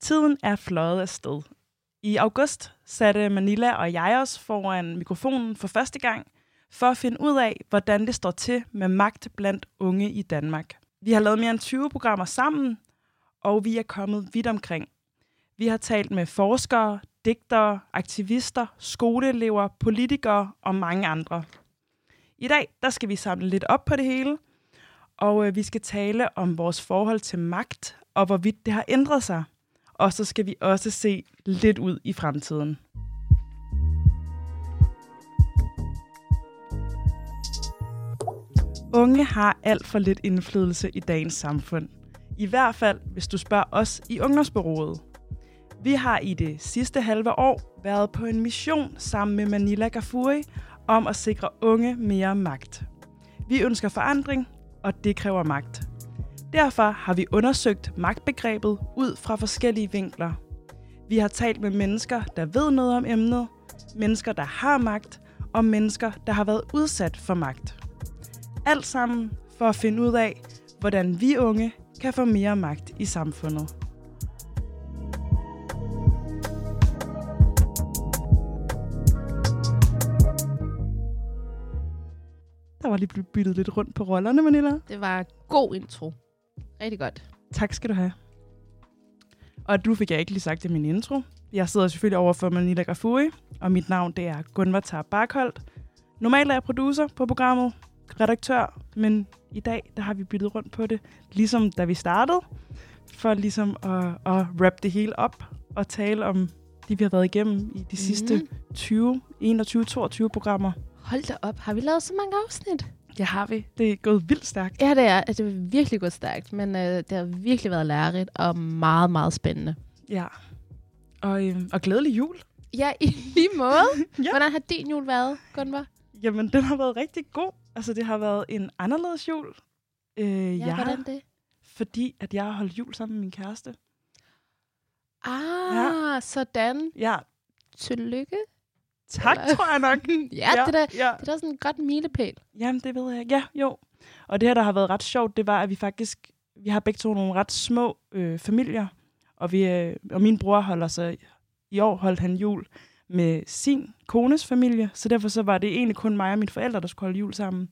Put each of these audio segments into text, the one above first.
Tiden er fløjet afsted. I august satte Manila og jeg os foran mikrofonen for første gang, for at finde ud af, hvordan det står til med magt blandt unge i Danmark. Vi har lavet mere end 20 programmer sammen, og vi er kommet vidt omkring. Vi har talt med forskere, digtere, aktivister, skoleelever, politikere og mange andre. I dag der skal vi samle lidt op på det hele, og øh, vi skal tale om vores forhold til magt, og hvorvidt det har ændret sig. Og så skal vi også se lidt ud i fremtiden. Unge har alt for lidt indflydelse i dagens samfund. I hvert fald, hvis du spørger os i Ungdomsbyrået. Vi har i det sidste halve år været på en mission sammen med Manila Gafuri om at sikre unge mere magt. Vi ønsker forandring, og det kræver magt. Derfor har vi undersøgt magtbegrebet ud fra forskellige vinkler. Vi har talt med mennesker, der ved noget om emnet, mennesker, der har magt, og mennesker, der har været udsat for magt. Alt sammen for at finde ud af, hvordan vi unge kan få mere magt i samfundet. Der var lige byttet lidt rundt på rollerne, Manila. Det var god intro. Rigtig godt. Tak skal du have. Og du fik jeg ikke lige sagt i min intro. Jeg sidder selvfølgelig over for Manila Grafuri, og mit navn det er Gunvar Tar Barkholdt. Normalt er jeg producer på programmet, redaktør, men i dag der har vi byttet rundt på det, ligesom da vi startede, for ligesom at, at wrap det hele op og tale om det, vi har været igennem i de mm. sidste 20, 21, 22 programmer. Hold da op. Har vi lavet så mange afsnit? Ja, har vi. Det er gået vildt stærkt. Ja, det er. Altså, det er virkelig gået stærkt, men øh, det har virkelig været lærerigt og meget, meget spændende. Ja. Og, øh, og glædelig jul. Ja, i lige måde. ja. Hvordan har din jul været, Gunvar? Jamen, den har været rigtig god. Altså, det har været en anderledes jul. Øh, ja, jeg hvordan det? Fordi, at jeg har holdt jul sammen med min kæreste. Ah, ja. sådan. Ja. Tillykke. Tak, Eller? tror jeg nok. ja, ja, det, der, ja, det er da sådan en godt milepæl. Jamen, det ved jeg. Ja, jo. Og det her, der har været ret sjovt, det var, at vi faktisk, vi har begge to nogle ret små øh, familier, og, vi, øh, og min bror holder sig, i år holdt han jul med sin kones familie, så derfor så var det egentlig kun mig og mine forældre, der skulle holde jul sammen.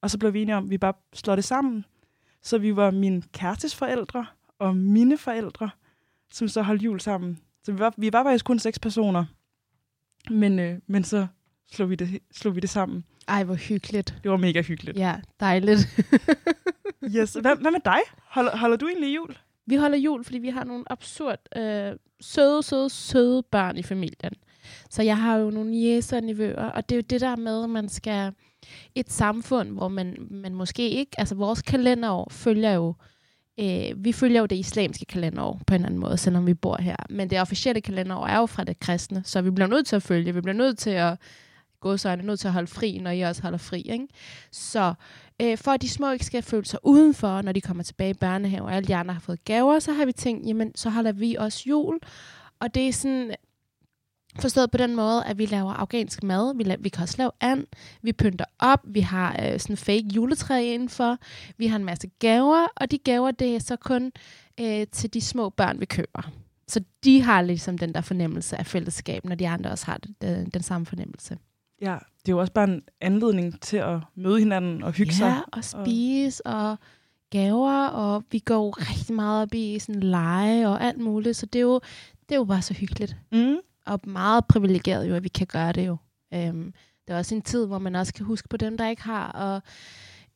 Og så blev vi enige om, at vi bare slår det sammen. Så vi var min kærestes forældre og mine forældre, som så holdt jul sammen. Så vi var, vi var faktisk kun seks personer. Men, øh, men så slog vi, det, slog vi det sammen. Ej, hvor hyggeligt. Det var mega hyggeligt. Ja, dejligt. yes. Hvad, hvad med dig? Holder, holder du egentlig jul? Vi holder jul, fordi vi har nogle absurd øh, søde, søde, søde børn i familien. Så jeg har jo nogle jæser og nivøer, og det er jo det der med, at man skal et samfund, hvor man, man måske ikke, altså vores kalenderår følger jo, øh, vi følger jo det islamiske kalenderår på en anden måde, selvom vi bor her. Men det officielle kalenderår er jo fra det kristne, så vi bliver nødt til at følge, vi bliver nødt til at gå så er nødt til at holde fri, når I også holder fri. Ikke? Så øh, for at de små ikke skal føle sig udenfor, når de kommer tilbage i børnehave, og alle de andre har fået gaver, så har vi tænkt, jamen så holder vi også jul. Og det er sådan, Forstået på den måde, at vi laver afghansk mad, vi, la- vi kan også lave and, vi pynter op, vi har øh, sådan fake juletræ indenfor, vi har en masse gaver, og de gaver, det er så kun øh, til de små børn, vi køber. Så de har ligesom den der fornemmelse af fællesskab, når de andre også har den, den samme fornemmelse. Ja, det er jo også bare en anledning til at møde hinanden og hygge ja, sig. Ja, og spise og... og gaver, og vi går rigtig meget op i sådan lege og alt muligt, så det er jo, det er jo bare så hyggeligt. Mm og meget privilegeret jo, at vi kan gøre det jo. Øhm, det er også en tid, hvor man også kan huske på dem, der ikke har, og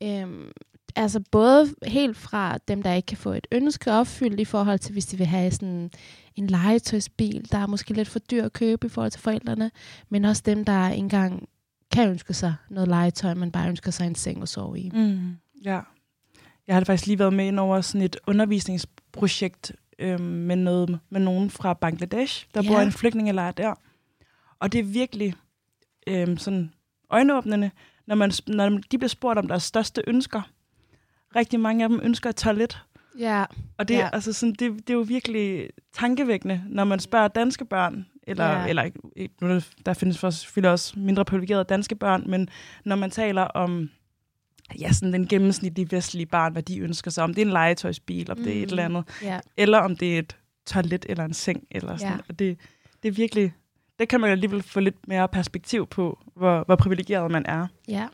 øhm, altså både helt fra dem, der ikke kan få et ønske opfyldt i forhold til, hvis de vil have sådan en legetøjsbil, der er måske lidt for dyr at købe i forhold til forældrene, men også dem, der engang kan ønske sig noget legetøj, men bare ønsker sig en seng at sove i. Mm, ja. Jeg har faktisk lige været med ind over sådan et undervisningsprojekt øh, med, noget, med nogen fra Bangladesh, der yeah. bor i en flygtningelejr der. Og det er virkelig øh, sådan øjenåbnende, når, man, når de bliver spurgt om deres største ønsker. Rigtig mange af dem ønsker et toilet. Ja. Og det, ja. altså sådan, det, det er jo virkelig tankevækkende, når man spørger danske børn, eller, ja. eller nu der findes for selvfølgelig også mindre privilegerede danske børn, men når man taler om ja, sådan den gennemsnitlige vestlige barn, hvad de ønsker sig, om det er en legetøjsbil, om mm. det er et eller mm. andet, yeah. eller om det er et toilet eller en seng. Eller sådan. Ja. Og det, det er virkelig, det kan man alligevel få lidt mere perspektiv på, hvor, hvor privilegeret man er. Ja.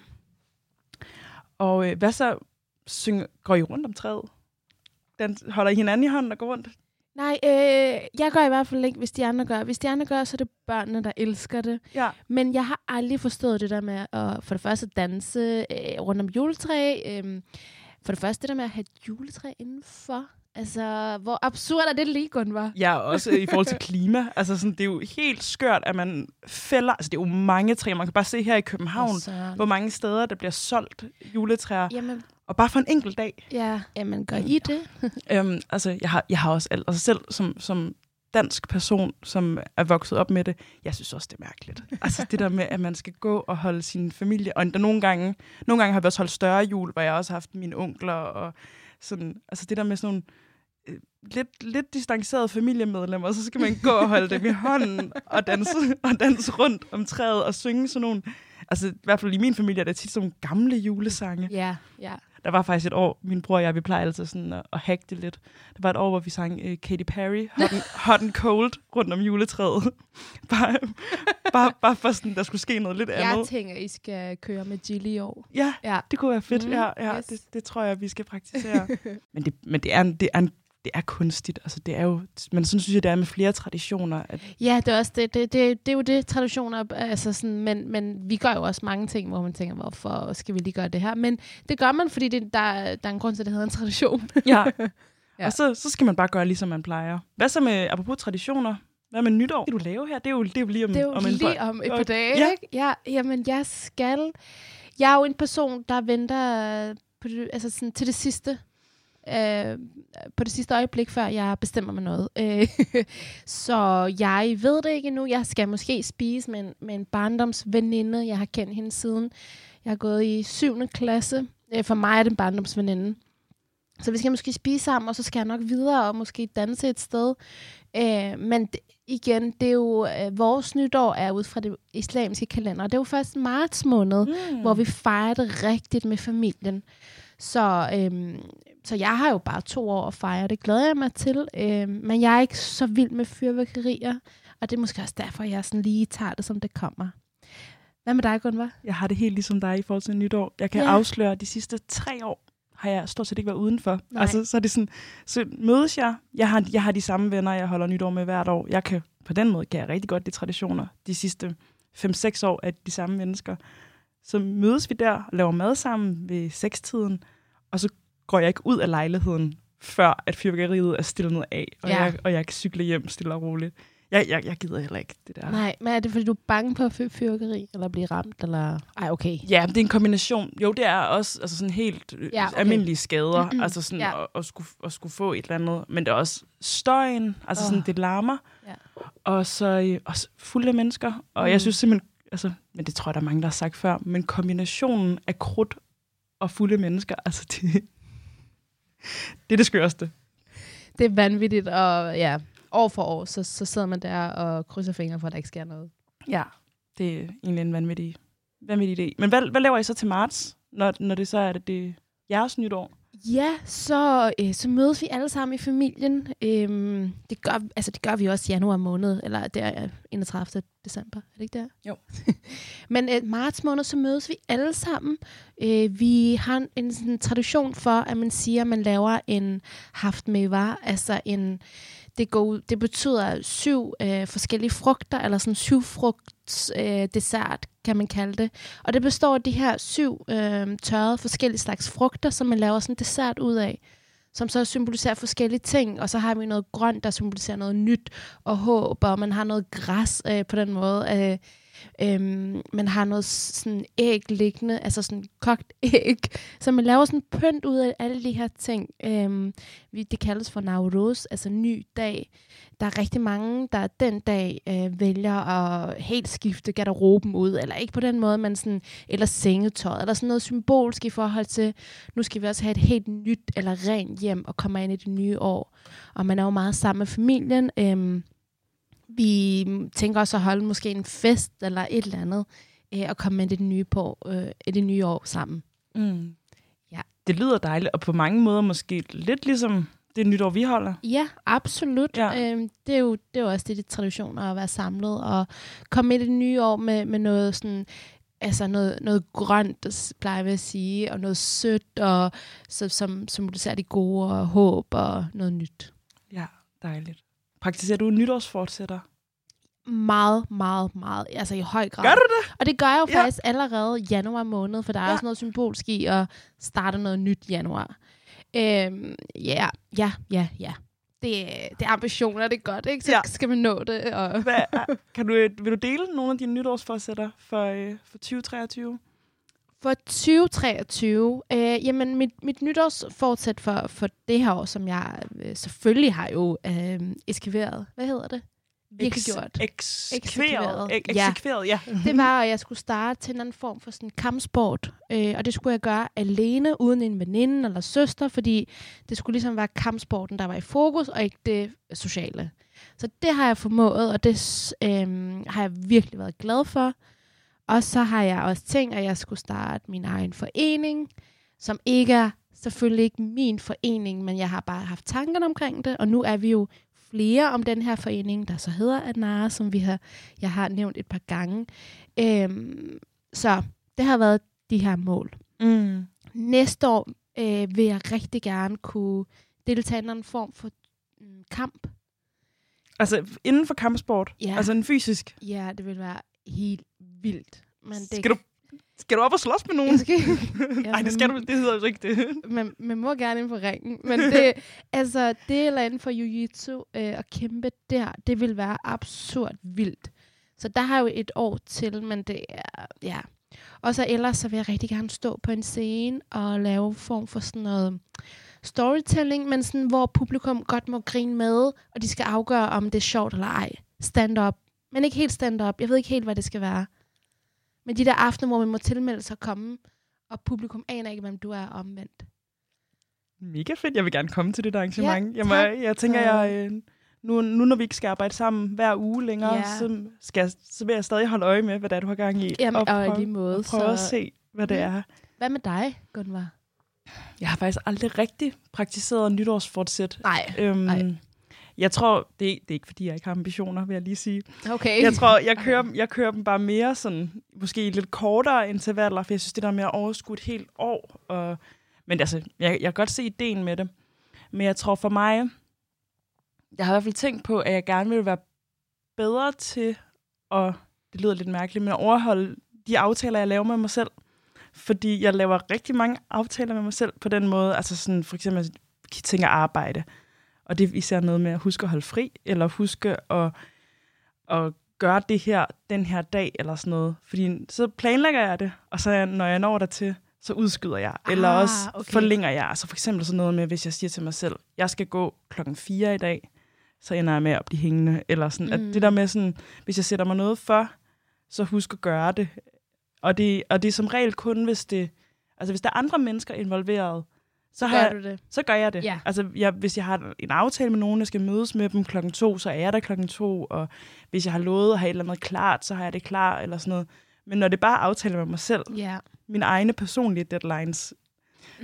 Og øh, hvad så? Synger, går I rundt om træet? Den, holder I hinanden i hånden og går rundt? Nej, øh, jeg gør i hvert fald ikke, hvis de andre gør. Hvis de andre gør, så er det børnene, der elsker det. Ja. Men jeg har aldrig forstået det der med at for det første danse øh, rundt om juletræ. Øh, for det første det der med at have et juletræ indenfor. Altså, hvor absurd er det lige, Gunvar? Ja, også i forhold til klima. Altså, sådan, det er jo helt skørt, at man fælder... Altså, det er jo mange træer. Man kan bare se her i København, Så, hvor mange steder, der bliver solgt juletræer. jamen, Og bare for en enkelt dag. ja, jamen, gør I det? Øhm, altså, jeg har, jeg har også... al- Altså, selv som, som dansk person, som er vokset op med det, jeg synes også, det er mærkeligt. Altså, det der med, at man skal gå og holde sin familie... Og der nogle gange... Nogle gange har vi også holdt større jul, hvor jeg også har haft mine onkler og sådan... Altså, det der med sådan nogle lidt, lidt distancerede familiemedlemmer, og så skal man gå og holde dem i hånden og danse, og danse rundt om træet og synge sådan nogle... Altså, i hvert fald i min familie er det tit sådan nogle gamle julesange. Ja, ja. Der var faktisk et år, min bror og jeg, vi plejer altid sådan at, at hacke det lidt. Der var et år, hvor vi sang uh, Katy Perry, hot and, hot and Cold, rundt om juletræet. bare, bare, bare for sådan, der skulle ske noget lidt Jeg andet. tænker, I skal køre med Gilly i år. Ja, Ja. det kunne være fedt. Mm, ja, ja yes. det, det tror jeg, vi skal praktisere. men det, men det, er, en- det, er, en- det er kunstigt. Altså, det er jo, men sådan synes jeg, det er med flere traditioner. At, Ja, det er også det. Det, det, det er jo det, traditioner, altså sådan, men, men vi gør jo også mange ting, hvor man tænker, hvorfor skal vi lige gøre det her? Men det gør man, fordi det, der, der er en grund til, at det hedder en tradition. ja. Ja. Og så, så skal man bare gøre, ligesom man plejer. Hvad så med, apropos traditioner, hvad med nytår? Skal du lave her? Det er jo, det er jo lige om, Det er jo om en lige om et par dage, Ja. ikke? Ja, jamen, jeg skal... Jeg er jo en person, der venter på det, altså sådan, til det sidste. Øh, på det sidste øjeblik, før jeg bestemmer mig noget. Øh, så jeg ved det ikke endnu. Jeg skal måske spise med en, med en barndomsveninde. Jeg har kendt hende siden jeg har gået i 7. klasse. Øh, for mig er det en barndomsveninde. Så vi skal måske spise sammen, og så skal jeg nok videre og måske danse et sted. Øh, men igen, det er jo, øh, vores nytår er ud fra det islamiske kalender. Det er jo først marts måned, mm. hvor vi fejrer det rigtigt med familien. Så, øhm, så jeg har jo bare to år at fejre. Det glæder jeg mig til. Øhm, men jeg er ikke så vild med fyrværkerier. Og det er måske også derfor, jeg sådan lige tager det, som det kommer. Hvad med dig, Gunvar? Jeg har det helt ligesom dig i forhold til nytår. Jeg kan Ja. afsløre, at de sidste tre år har jeg stort set ikke været udenfor. Nej. Altså, så er det sådan, så mødes jeg. Jeg har, jeg har de samme venner, jeg holder nytår med hvert år. Jeg kan, på den måde kan jeg rigtig godt de traditioner. De sidste 5-6 år er de samme mennesker. Så mødes vi der og laver mad sammen ved sekstiden, og så går jeg ikke ud af lejligheden, før at fyrværkeriet er stillet af, og, Ja. jeg, og jeg kan cykle hjem stille og roligt. Jeg, jeg, jeg gider heller ikke det der. Nej, men er det fordi, du er bange på fyr- fyrværkeri? Eller blive ramt? Eller... Ej, okay. Ja, det er en kombination. Jo, det er også altså sådan helt Ja, ja, okay. almindelige skader, mm-hmm. altså sådan Ja. at, at, skulle, at skulle få et eller andet. Men det er også støjen, altså oh. sådan, det larmer. Ja. Og så øh, også fulde mennesker. Og mm. jeg synes simpelthen, altså, men det tror jeg, der er mange, der har sagt før, men kombinationen af krudt og fulde mennesker, altså det, det er det skørste. Det er vanvittigt, og ja, år for år, så, så sidder man der og krydser fingre for, at der ikke sker noget. Ja, det er egentlig en vanvittig, vanvittig idé. Men hvad, hvad laver I så til marts, når, når det så er det, det er jeres nytår? Ja, så, øh, så mødes vi alle sammen i familien. Øhm, det, gør, altså, det gør vi også i januar måned, eller det er 31. december, er det ikke der? Jo. Men øh, marts måned, så mødes vi alle sammen. Øh, vi har en, en sådan, tradition for, at man siger, at man laver en haftmevar, altså en, det, går, ud- det betyder syv øh, forskellige frugter, eller sådan syv frugts øh, dessert, kan man kalde det. Og det består af de her syv øh, tørrede forskellige slags frugter, som man laver sådan en dessert ud af, som så symboliserer forskellige ting. Og så har vi noget grønt, der symboliserer noget nyt og håb, og man har noget græs øh, på den måde. Øh, Øhm, man har noget sådan æg liggende, altså sådan kogt æg. Så man laver sådan pynt ud af alle de her ting. Øhm, vi, det kaldes for Nauruz, altså ny dag. Der er rigtig mange, der den dag øh, vælger at helt skifte garderoben ud, eller ikke på den måde, men sådan, eller sengetøjet, eller sådan noget symbolsk i forhold til, nu skal vi også have et helt nyt eller rent hjem og komme ind i det nye år. Og man er jo meget sammen med familien. Øhm, vi tænker også at holde måske en fest eller et eller andet, øh, og komme med det nye, på, øh, det nye år sammen. Mm. Ja. Det lyder dejligt, og på mange måder måske lidt ligesom det nytår, vi holder. Ja, absolut. Ja. Øhm, det, er jo, det er jo også det, det traditioner at være samlet og komme ind i det nye år med, med noget sådan altså noget, noget grønt, plejer vi at sige, og noget sødt, og så, som symboliserer det gode og håb og noget nyt. Ja, dejligt. Praktiserer du nytårsfortsætter? Meget, meget, meget, altså i høj grad. Gør du det? Og det gør jeg jo Ja. faktisk allerede januar måned, for der er Ja. også noget symbolsk i at starte noget nyt januar. Øhm, ja, ja, ja, ja. Det, det er ambitioner, det er godt, ikke? Så Ja. skal man nå det. Og Hvad, kan du, øh, vil du dele nogle af dine nytårsforsætter for, øh, for 2023? For 2023, øh, jamen mit, mit nytårsfortsæt for, for det her år, som jeg øh, selvfølgelig har jo øh, eskiveret. Hvad hedder det? Virkelig gjort. Eksekveret. Eksekveret. Ek- Ja. Eksekveret, ja. Det var, at jeg skulle starte til en anden form for sådan kampsport. Øh, og det skulle jeg gøre alene, uden en veninde eller søster, fordi det skulle ligesom være kampsporten, der var i fokus, og ikke det sociale. Så det har jeg formået, og det øh, har jeg virkelig været glad for. Og så har jeg også tænkt, at jeg skulle starte min egen forening, som ikke er selvfølgelig ikke min forening, men jeg har bare haft tankerne omkring det, og nu er vi jo flere om den her forening, der så hedder Adnara, som vi har, jeg har nævnt et par gange. Øhm, så det har været de her mål. Mm. Næste år øh, vil jeg rigtig gerne kunne deltage i en form for mm, kamp. Altså inden for kampsport? Ja. Altså en fysisk? Ja, det vil være helt vildt. Men det Skal du, skal du op og slås med nogen? Jeg skal, Nej, det skal du Det hedder jo ikke det. man, man må gerne ind på ringen, men det, altså, det eller inden for jiu-jitsu øh, at kæmpe der, det vil være absurd vildt. Så der har jeg jo et år til, men det er, ja. Og så ellers, så vil jeg rigtig gerne stå på en scene og lave form for sådan noget storytelling, men sådan, hvor publikum godt må grine med, og de skal afgøre, om det er sjovt eller ej. Stand-up. Men ikke helt stand-up. Jeg ved ikke helt, hvad det skal være. Men de der aftener, hvor man må tilmelde sig at komme, og publikum aner ikke, hvem du er omvendt. Mega fedt. Jeg vil gerne komme til det der arrangement. Ja, jeg, må, tak. jeg tænker, jeg, øh, nu, nu når vi ikke skal arbejde sammen hver uge længere, Ja. så, skal jeg, så vil jeg stadig holde øje med, hvad det er, du har gang i. Jamen, og, og prøve, lige måde. og prøve så, at se, hvad det Ja. er. Hvad med dig, Gunvar? Jeg har faktisk aldrig rigtig praktiseret nytårsfortsæt. Nej. Øhm, Nej. Jeg tror, det, det er ikke fordi, jeg ikke har ambitioner, vil jeg lige sige. Okay. Jeg tror, jeg kører, dem- jeg kører dem bare mere sådan, måske i lidt kortere intervaller, for jeg synes, det der med at overskue et helt år. Og, men altså, jeg, jeg kan godt se ideen med det. Men jeg tror for mig, jeg har i hvert fald tænkt på, at jeg gerne vil være bedre til at, det lyder lidt mærkeligt, men at overholde de aftaler, jeg laver med mig selv. Fordi jeg laver rigtig mange aftaler med mig selv på den måde. Altså sådan, for eksempel, tænker arbejde. Og det er især noget med at huske at holde fri, eller huske at, at gøre det her den her dag, eller sådan noget. Fordi så planlægger jeg det, og så når jeg når dertil, så udskyder jeg. Eller Ah, også okay. forlænger jeg. Altså for eksempel sådan noget med, hvis jeg siger til mig selv, jeg skal gå klokken 4 i dag, så ender jeg med at blive hængende. Eller sådan, mm. Mm. at det der med sådan, hvis jeg sætter mig noget for, så husk at gøre det. Og det, og det er som regel kun, hvis det, altså hvis der er andre mennesker involveret, så, har Gør jeg, du det? så gør jeg det. Ja. Altså, jeg, hvis jeg har en aftale med nogen, jeg skal mødes med dem klokken to, så er jeg der klokken to, og hvis jeg har lovet at have et eller andet klart, så har jeg det klar, eller sådan noget. Men når det bare er aftaler med mig selv, Ja. mine egne personlige deadlines,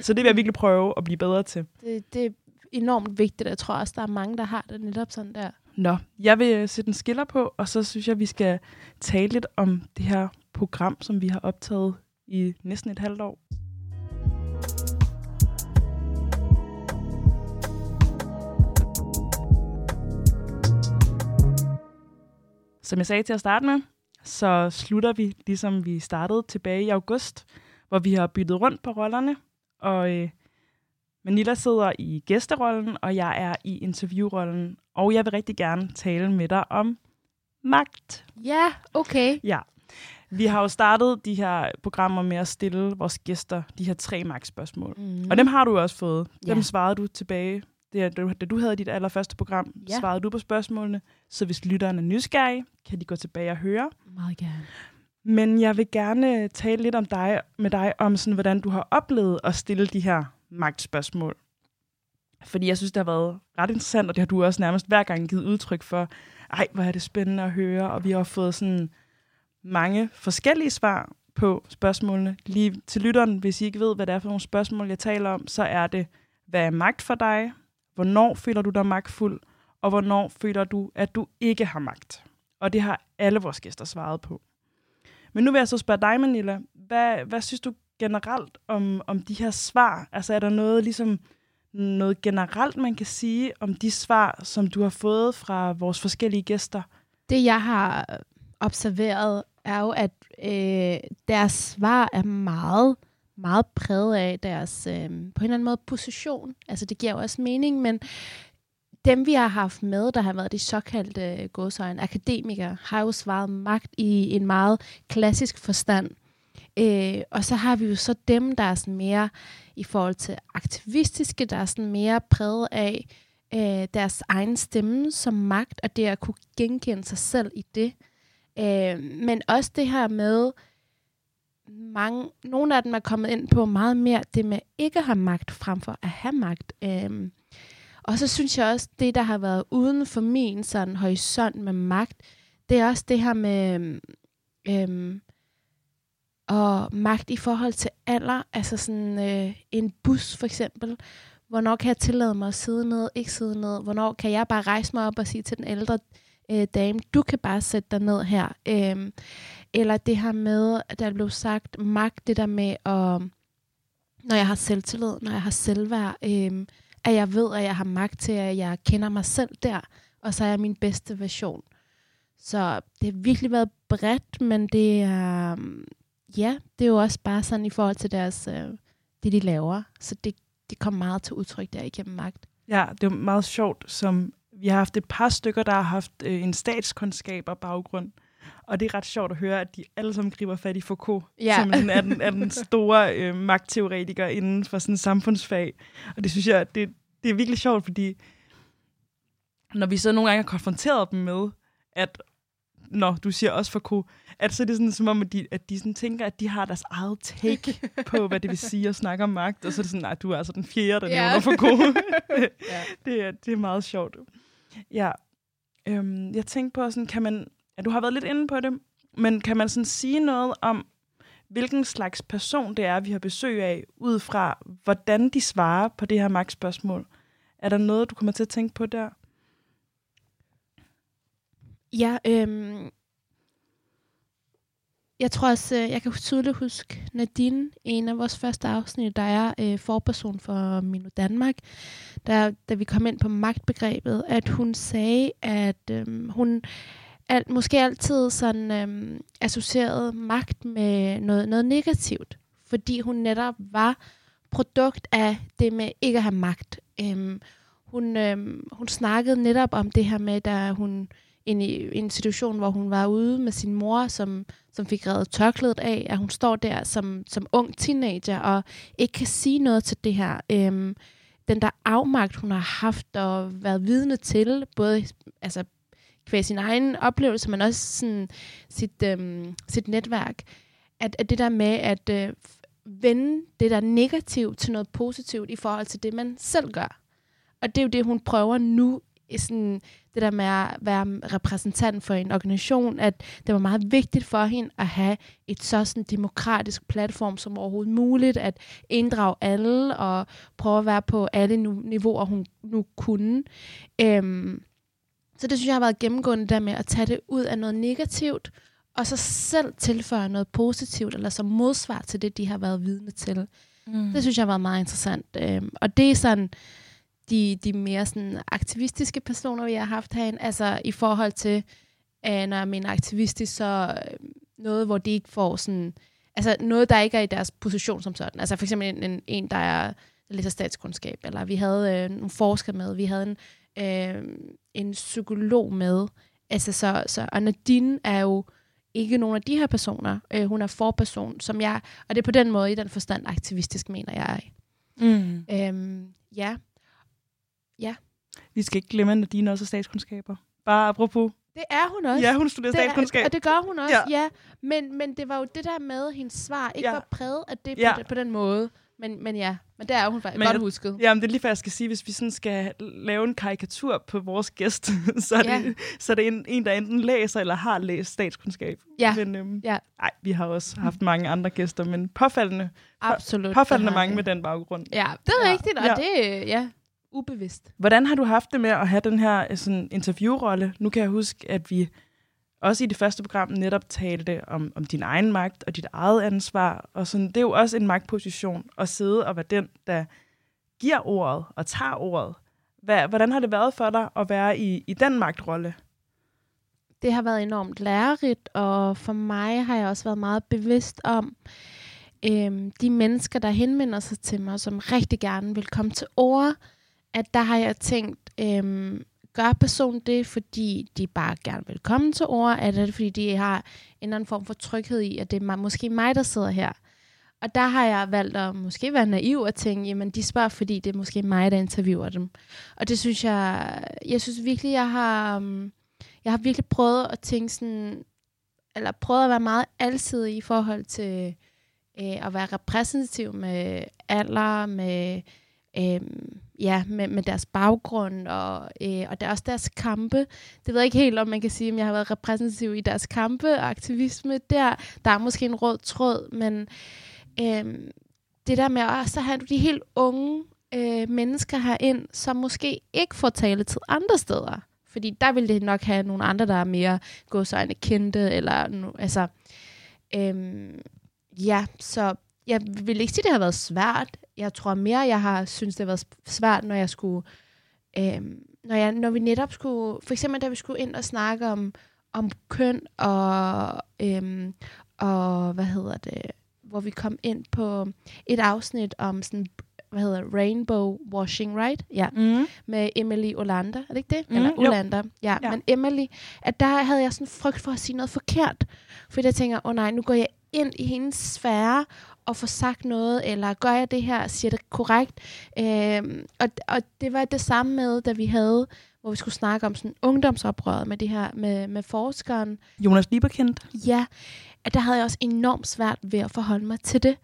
så det vil jeg virkelig prøve at blive bedre til. Det, det er enormt vigtigt. Jeg tror også, der er mange, der har det netop sådan der. Nå, jeg vil øh, sætte en skiller på, og så synes jeg, vi skal tale lidt om det her program, som vi har optaget i næsten et halvt år. Som jeg sagde til at starte med, så slutter vi, ligesom vi startede tilbage i august, hvor vi har byttet rundt på rollerne, og øh, Manila sidder i gæsterollen, og jeg er i interviewrollen, og jeg vil rigtig gerne tale med dig om magt. Ja, okay. Ja. Vi har jo startet de her programmer med at stille vores gæster de her tre magtspørgsmål. Mm. Og dem har du også fået. Dem Ja. svarede du tilbage. Det er, da du- havde dit allerførste program, Ja. svarede du på spørgsmålene. Så hvis lytterne er nysgerrige, kan de gå tilbage og høre. Meget gerne. Men jeg vil gerne tale lidt om dig, med dig om, sådan, hvordan du har oplevet at stille de her magtspørgsmål. Fordi jeg synes, det har været ret interessant, og det har du også nærmest hver gang givet udtryk for. Ej, hvor er det spændende at høre, og vi har fået sådan mange forskellige svar på spørgsmålene. Lige til lytteren, hvis I ikke ved, hvad det er for nogle spørgsmål, jeg taler om, så er det, hvad er magt for dig? Hvornår føler du dig magtfuld? Og hvornår føler du, at du ikke har magt? Og det har alle vores gæster svaret på. Men nu vil jeg så spørge dig, Manila. Hvad, hvad synes du generelt om, om de her svar? Altså er der noget ligesom noget generelt, man kan sige om de svar, som du har fået fra vores forskellige gæster? Det, jeg har observeret, er jo, at øh, deres svar er meget, meget præget af deres, øh, på en eller anden måde, position. Altså, det giver jo også mening, men dem, vi har haft med, der har været de såkaldte øh, godsøjne akademikere, har jo svaret magt i en meget klassisk forstand. Øh, og så har vi jo så dem, der er sådan mere i forhold til aktivistiske, der er sådan mere præget af øh, deres egen stemme som magt, og det at kunne genkende sig selv i det. Øh, men også det her med, mange, nogle af dem er kommet ind på meget mere det med ikke at have magt, frem for at have magt. Øh, og så synes jeg også, det der har været uden for min sådan horisont med magt, det er også det her med øhm, og magt i forhold til alder. Altså sådan øh, en bus for eksempel. Hvornår kan jeg tillade mig at sidde ned, ikke sidde ned? Hvornår kan jeg bare rejse mig op og sige til den ældre øh, dame, du kan bare sætte dig ned her. Øhm, eller det her med, at der blev sagt magt, det der med at, når jeg har selvtillid, når jeg har selvværd, øh, at jeg ved, at jeg har magt til, at jeg kender mig selv der, og så er jeg min bedste version. Så det har virkelig været bredt, men det er, mm, ja, det er jo også bare sådan i forhold til deres, øh, det de laver. Så det, det kommer meget til udtryk der igennem magt. Ja, det er meget sjovt, som vi har haft et par stykker, der har haft øh, en statskundskab baggrund. Og det er ret sjovt at høre, at de alle sammen griber fat i Foucault, ja. som er den, er den store øh, magtteoretiker inden for sådan samfundsfag. Og det synes jeg, det, det er virkelig sjovt, fordi når vi så nogle gange har konfronteret dem med, at når du siger også Foucault, at så er det sådan, som om, at de, at de sådan tænker, at de har deres eget take på, hvad det vil sige at snakke om magt, og så er det sådan, nej, du er altså den fjerde, der ja. nævner Foucault. ja. det, er, det er meget sjovt. Ja, øhm, jeg tænkte på, sådan, kan man, ja, du har været lidt inde på det, men kan man sådan sige noget om, hvilken slags person det er, vi har besøg af, ud fra hvordan de svarer på det her magtspørgsmål? Er der noget, du kommer til at tænke på der? Ja, øhm, jeg tror også, øh, jeg kan tydeligt huske Nadine, en af vores første afsnit, der er øh, forperson for Mino Danmark, der, da vi kom ind på magtbegrebet, at hun sagde, at øhm, hun alt, måske altid sådan øhm, associeret magt med noget, noget negativt, fordi hun netop var produkt af det med ikke at have magt. Øhm, hun, øhm, hun snakkede netop om det her med, da hun ind i en situation, hvor hun var ude med sin mor, som, som fik reddet tørklædet af, at hun står der som, som ung teenager og ikke kan sige noget til det her. Øhm, den der afmagt, hun har haft og været vidne til, både altså, kvæg sin egen oplevelse, men også sådan sit, øhm, sit netværk, at, at det der med at øh, vende det der negativt til noget positivt i forhold til det, man selv gør. Og det er jo det, hun prøver nu sådan, det der med at være repræsentant for en organisation, at det var meget vigtigt for hende at have et så sådan demokratisk platform som overhovedet muligt, at inddrage alle og prøve at være på alle niveauer, hun nu kunne. Øhm, så det synes jeg har været gennemgående der med at tage det ud af noget negativt, og så selv tilføje noget positivt, eller som modsvar til det, de har været vidne til. Mm. Det synes jeg har været meget interessant. Øhm, og det er sådan, de, de mere sådan aktivistiske personer, vi har haft herinde, altså i forhold til, øh, når jeg mener aktivistisk, så øh, noget, hvor de ikke får sådan, altså noget, der ikke er i deres position som sådan. Altså for eksempel en, en, en der er der læser statskundskab, eller vi havde øh, nogle forskere med, vi havde en, øh, en psykolog med. Altså så, så, og Nadine er jo ikke nogen af de her personer. Øh, hun er forperson, som jeg, og det er på den måde, i den forstand aktivistisk, mener jeg. Mm. Øhm, ja. Ja. Vi skal ikke glemme, at Nadine også er statskundskaber. Bare apropos. Det er hun også. Ja, hun studerer statskundskab. Og det gør hun også, ja. ja. Men, men det var jo det der med, hendes svar ikke ja. var præget af det ja. på, på den måde. Men, men ja, men det er hun faktisk godt husket. Ja, men det er lige før, jeg skal sige, hvis vi sådan skal lave en karikatur på vores gæst, så er, ja. det, så er det en, en, der enten læser eller har læst statskundskab. Ja. Men øhm, ja. Ej, vi har også haft mange andre gæster, men påfaldende, Absolut, påfaldende mange med den baggrund. Ja, det er ja. rigtigt, og ja. det, ja, ubevidst. Hvordan har du haft det med at have den her øh, sådan, interviewrolle? Nu kan jeg huske, at vi også i det første program netop talte om, om din egen magt og dit eget ansvar. Og sådan, det er jo også en magtposition at sidde og være den, der giver ordet og tager ordet. Hvad, hvordan har det været for dig at være i, i den magtrolle? Det har været enormt lærerigt, og for mig har jeg også været meget bevidst om øhm, de mennesker, der henvender sig til mig, som rigtig gerne vil komme til ord, at der har jeg tænkt, øhm, gør personen det, fordi de bare gerne vil komme til ord, eller er det fordi de har en eller anden form for tryghed i, at det er måske mig, der sidder her. Og der har jeg valgt at måske være naiv og tænke, jamen de spørger, fordi det er måske mig, der interviewer dem. Og det synes jeg, jeg synes virkelig, jeg har, øhm, jeg har virkelig prøvet at tænke sådan, eller prøvet at være meget alsidig i forhold til øh, at være repræsentativ med alder, med, øh, ja, med, med deres baggrund og, øh, og der er også deres kampe. Det ved jeg ikke helt, om man kan sige, om jeg har været repræsentativ i deres kampe og aktivisme. Der, der er måske en rød tråd, men øh, det der med at så du de helt unge øh, mennesker herind, som måske ikke får taletid andre steder. Fordi der vil det nok have nogle andre, der er mere gåsøjne kendte, eller nu, altså, øhm, ja, så jeg vil ikke sige, det har været svært. Jeg tror mere, jeg har synes det har været svært, når jeg skulle, øhm, når, jeg, når vi netop skulle, for eksempel da vi skulle ind og snakke om, om køn og, øhm, og hvad hedder det, hvor vi kom ind på et afsnit om sådan hvad hedder rainbow washing, right? Ja, mm. med Emily Olander, er det ikke det? Mm, Eller Olander, ja. ja. Men Emily, at der havde jeg sådan frygt for at sige noget forkert. Fordi jeg tænker, åh oh, nej, nu går jeg ind i hendes sfære og får sagt noget, eller gør jeg det her, siger det korrekt? Øhm, og, og det var det samme med, da vi havde hvor vi skulle snakke om sådan ungdomsoprøret med det her med, med forskeren. Jonas Lieberkind. Ja, at der havde jeg også enormt svært ved at forholde mig til det.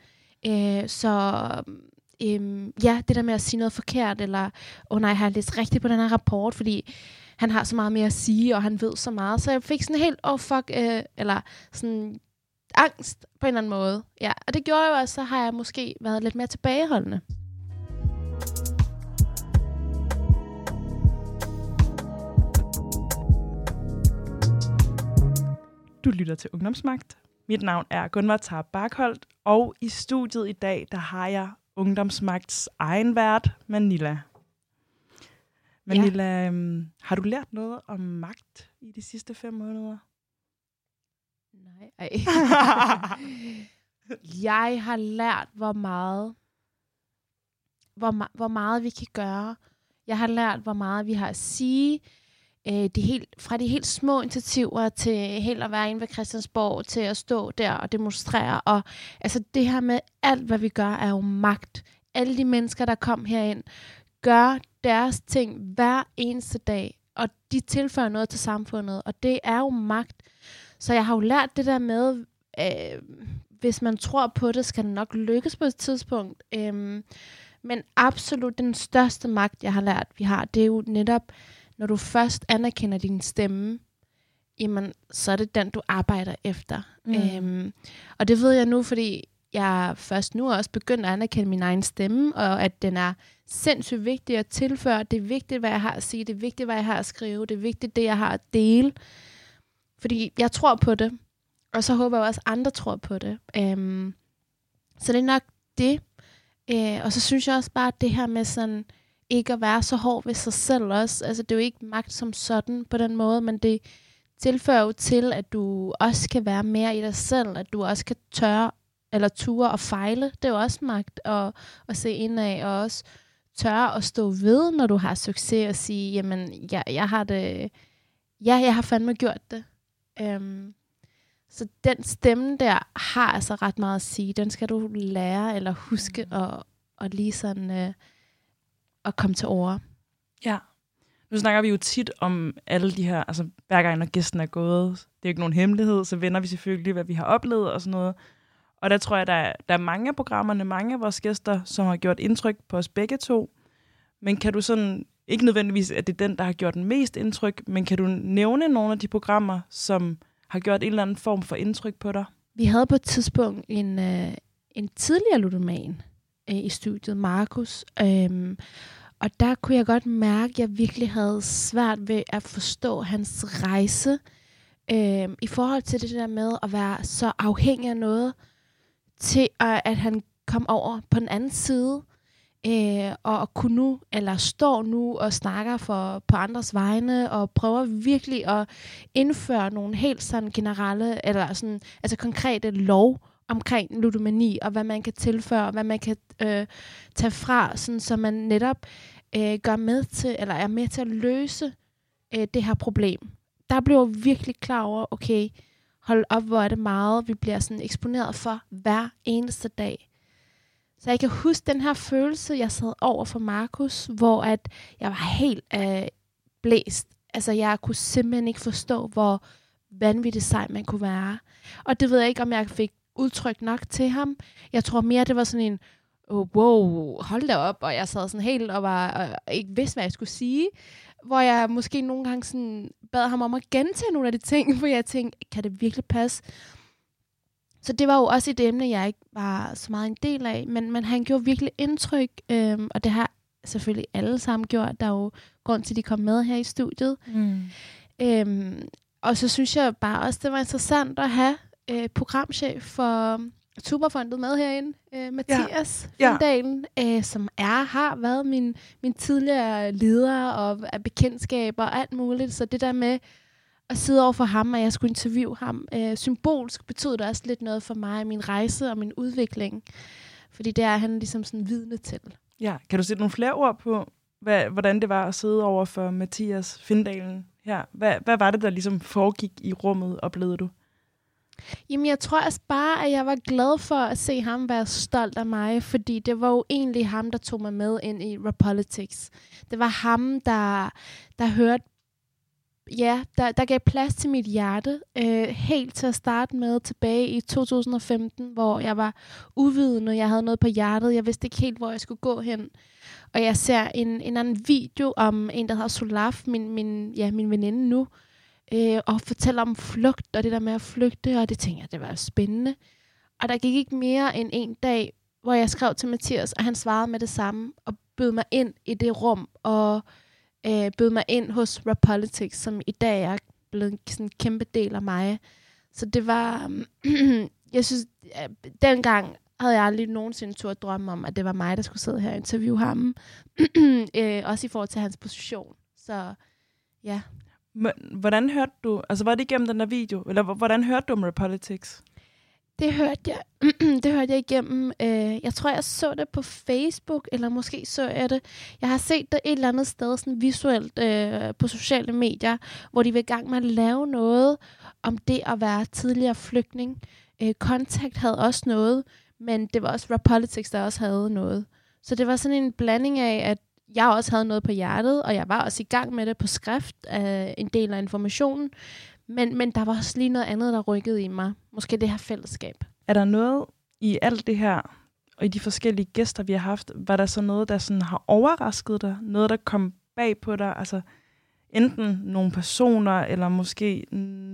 Øh, så øhm, ja, det der med at sige noget forkert, eller, åh oh nej, har jeg læst rigtigt på den her rapport, fordi han har så meget mere at sige, og han ved så meget. Så jeg fik sådan helt, oh fuck, øh, eller sådan angst på en eller anden måde. Ja, og det gjorde jo også, så har jeg måske været lidt mere tilbageholdende. Du lytter til Ungdomsmagt. Mit navn er Gunvar Tar Barkholdt, og i studiet i dag, der har jeg Ungdomsmagts egen vært, Manila. Manila, ja. øhm, har du lært noget om magt i de sidste fem måneder? Nej. Ej. jeg har lært, hvor meget, hvor, hvor meget vi kan gøre. Jeg har lært, hvor meget vi har at sige. Øh, de helt, fra de helt små initiativer til helt at være inde ved Christiansborg, til at stå der og demonstrere. Og altså det her med alt, hvad vi gør, er jo magt. Alle de mennesker, der kom herind, gør deres ting hver eneste dag, og de tilføjer noget til samfundet, og det er jo magt. Så jeg har jo lært det der med, øh, hvis man tror på det, skal det nok lykkes på et tidspunkt. Øh, men absolut den største magt, jeg har lært, vi har, det er jo netop, når du først anerkender din stemme, jamen, så er det den, du arbejder efter. Mm. Øhm, og det ved jeg nu, fordi jeg først nu også begyndt at anerkende min egen stemme, og at den er sindssygt vigtig at tilføre. Det er vigtigt, hvad jeg har at sige. Det er vigtigt, hvad jeg har at skrive. Det er vigtigt, det jeg har at dele. Fordi jeg tror på det. Og så håber jeg også, at andre tror på det. Øhm, så det er nok det. Øh, og så synes jeg også bare, at det her med sådan ikke at være så hård ved sig selv også. Altså, det er jo ikke magt som sådan på den måde, men det tilfører jo til, at du også kan være mere i dig selv, at du også kan tørre eller ture og fejle. Det er jo også magt at, at se indad, og også tørre at stå ved, når du har succes, og sige, jamen, jeg, jeg har det, ja, jeg har fandme gjort det. Um, så den stemme der har altså ret meget at sige. Den skal du lære eller huske mm. og, og lige sådan uh, at komme til ord. Ja. Nu snakker vi jo tit om alle de her, altså hver gang når gæsten er gået, det er jo ikke nogen hemmelighed, så vender vi selvfølgelig, hvad vi har oplevet og sådan noget. Og der tror jeg, der er, der er mange af programmerne, mange af vores gæster, som har gjort indtryk på os begge to. Men kan du sådan, ikke nødvendigvis, at det er den, der har gjort den mest indtryk, men kan du nævne nogle af de programmer, som har gjort en eller anden form for indtryk på dig? Vi havde på et tidspunkt en, øh, en tidligere ludoman øh, i studiet, Markus, øh, Og der kunne jeg godt mærke, at jeg virkelig havde svært ved at forstå hans rejse. Øh, i forhold til det der med at være så afhængig af noget, til at, at han kom over på den anden side, øh, og kunne nu, eller står nu og snakker for, på andres vegne, og prøver virkelig at indføre nogle helt sådan generelle, eller sådan, altså konkrete lov omkring ludomani, og hvad man kan tilføre, og hvad man kan øh, tage fra, sådan, så man netop øh, gør med til, eller er med til at løse øh, det her problem. Der blev jeg virkelig klar over, okay, hold op, hvor er det meget, vi bliver sådan eksponeret for hver eneste dag. Så jeg kan huske den her følelse, jeg sad over for Markus, hvor at jeg var helt øh, blæst. Altså, jeg kunne simpelthen ikke forstå, hvor vanvittigt sej man kunne være. Og det ved jeg ikke, om jeg fik udtrykt nok til ham. Jeg tror mere, det var sådan en, oh, wow, hold da op, og jeg sad sådan helt og var og ikke vidste, hvad jeg skulle sige. Hvor jeg måske nogle gange sådan bad ham om at gentage nogle af de ting, for jeg tænkte, kan det virkelig passe? Så det var jo også et emne, jeg ikke var så meget en del af, men, men han gjorde virkelig indtryk, øhm, og det har selvfølgelig alle sammen gjort. Der er jo grund til, at de kom med her i studiet. Mm. Øhm, og så synes jeg bare også, det var interessant at have øh, programchef for Tuberfondet med herinde, øh, Mathias ja. Findalen, ja. øh, som er har været min, min tidligere leder og af bekendtskaber og alt muligt. Så det der med at sidde over for ham, og jeg skulle interviewe ham, øh, symbolsk betød det også lidt noget for mig, min rejse og min udvikling. Fordi det er han ligesom sådan vidne til. Ja, kan du sætte nogle flere ord på, hvad, hvordan det var at sidde over for Mathias Findalen her? Hvad, hvad var det, der ligesom foregik i rummet, oplevede du? Jamen, jeg tror også bare, at jeg var glad for at se ham være stolt af mig, fordi det var jo egentlig ham, der tog mig med ind i Repolitics. Det var ham, der, der hørte ja, der, der gav plads til mit hjerte, øh, helt til at starte med tilbage i 2015, hvor jeg var uvidende, jeg havde noget på hjertet, jeg vidste ikke helt, hvor jeg skulle gå hen. Og jeg ser en, en anden video om en, der hedder Solaf, min, min, ja, min veninde nu, øh, og fortæller om flugt, og det der med at flygte, og det tænker jeg, det var spændende. Og der gik ikke mere end en dag, hvor jeg skrev til Mathias, og han svarede med det samme, og bød mig ind i det rum, og øh, bød mig ind hos Rapolitics, som i dag er blevet sådan en kæmpe del af mig. Så det var, jeg synes, dengang havde jeg aldrig nogensinde tur at drømme om, at det var mig, der skulle sidde her og interviewe ham. øh, også i forhold til hans position. Så ja. Men, hvordan hørte du, altså var det igennem den der video, eller hvordan hørte du om Rapolitics? Det hørte jeg, det hørte jeg igennem. Øh, jeg tror, jeg så det på Facebook, eller måske så jeg det. Jeg har set det et eller andet sted sådan visuelt øh, på sociale medier, hvor de vil i gang med at lave noget om det at være tidligere flygtning. Øh, Contact havde også noget, men det var også Rap Politics, der også havde noget. Så det var sådan en blanding af, at jeg også havde noget på hjertet, og jeg var også i gang med det på skrift, øh, en del af informationen. Men, men der var også lige noget andet, der rykkede i mig. Måske det her fællesskab. Er der noget i alt det her, og i de forskellige gæster, vi har haft, var der så noget, der sådan har overrasket dig? Noget, der kom bag på dig? Altså enten nogle personer, eller måske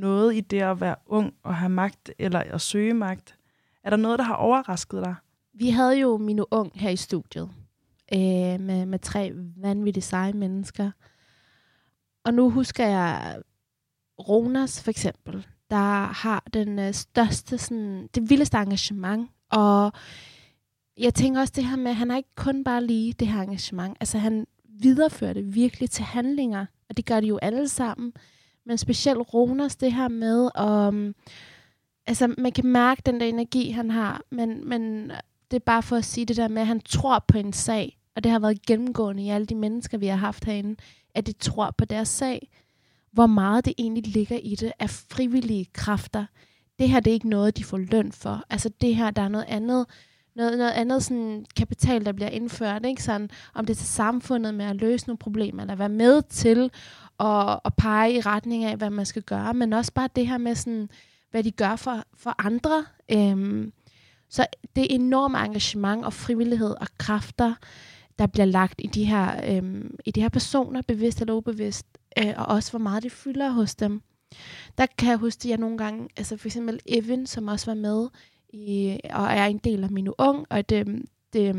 noget i det at være ung og have magt, eller at søge magt. Er der noget, der har overrasket dig? Vi havde jo Mino Ung her i studiet, øh, med, med tre vanvittigt seje mennesker. Og nu husker jeg Ronas for eksempel, der har den øh, største, sådan, det vildeste engagement. Og jeg tænker også det her med, at han er ikke kun bare lige det her engagement. Altså han viderefører det virkelig til handlinger, og det gør de jo alle sammen. Men specielt Ronas det her med, um, altså man kan mærke den der energi, han har, men, men det er bare for at sige det der med, at han tror på en sag, og det har været gennemgående i alle de mennesker, vi har haft herinde, at de tror på deres sag hvor meget det egentlig ligger i det af frivillige kræfter. Det her det er ikke noget, de får løn for. Altså det her, der er noget andet, noget, noget andet sådan kapital, der bliver indført. Ikke? Sådan, om det er til samfundet med at løse nogle problemer, eller være med til at, at pege i retning af, hvad man skal gøre, men også bare det her med, sådan, hvad de gør for, for andre. Øhm, så det er enormt engagement og frivillighed og kræfter, der bliver lagt i de her, øhm, i de her personer, bevidst eller ubevidst, øh, og også hvor meget det fylder hos dem. Der kan jeg huske, at jeg nogle gange, altså for eksempel Evan, som også var med, i, og er en del af min ung, og det, det,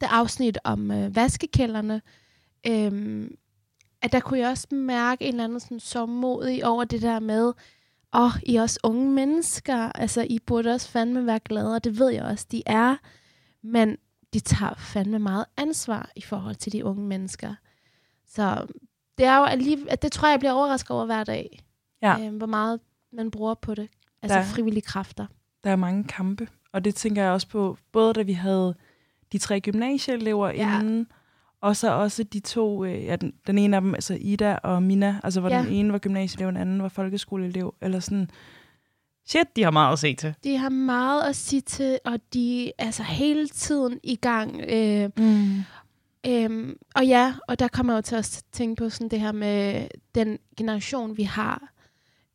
det afsnit om øh, vaskekælderne, øh, at der kunne jeg også mærke en eller anden sådan sårmodig over det der med, åh, oh, I er også unge mennesker, altså I burde også fandme være glade, og det ved jeg også, de er, men de tager fandme meget ansvar i forhold til de unge mennesker. Så det er jo alligevel, det tror jeg, jeg bliver overrasket over hver dag, Ja. øh, hvor meget man bruger på det. Altså Der- frivillige kræfter. Der er mange kampe, og det tænker jeg også på, både da vi havde de tre gymnasieelever Ja. inden, og så også de to, øh, ja, den, den ene af dem, altså Ida og Mina, altså hvor ja. den ene var gymnasieelev, den anden var folkeskoleelev, eller sådan, shit, de har meget at se til. De har meget at sige til, og de er altså hele tiden i gang. Øh, Mm. Øhm, og ja, og der kommer jeg jo til at tænke på sådan det her med den generation, vi har,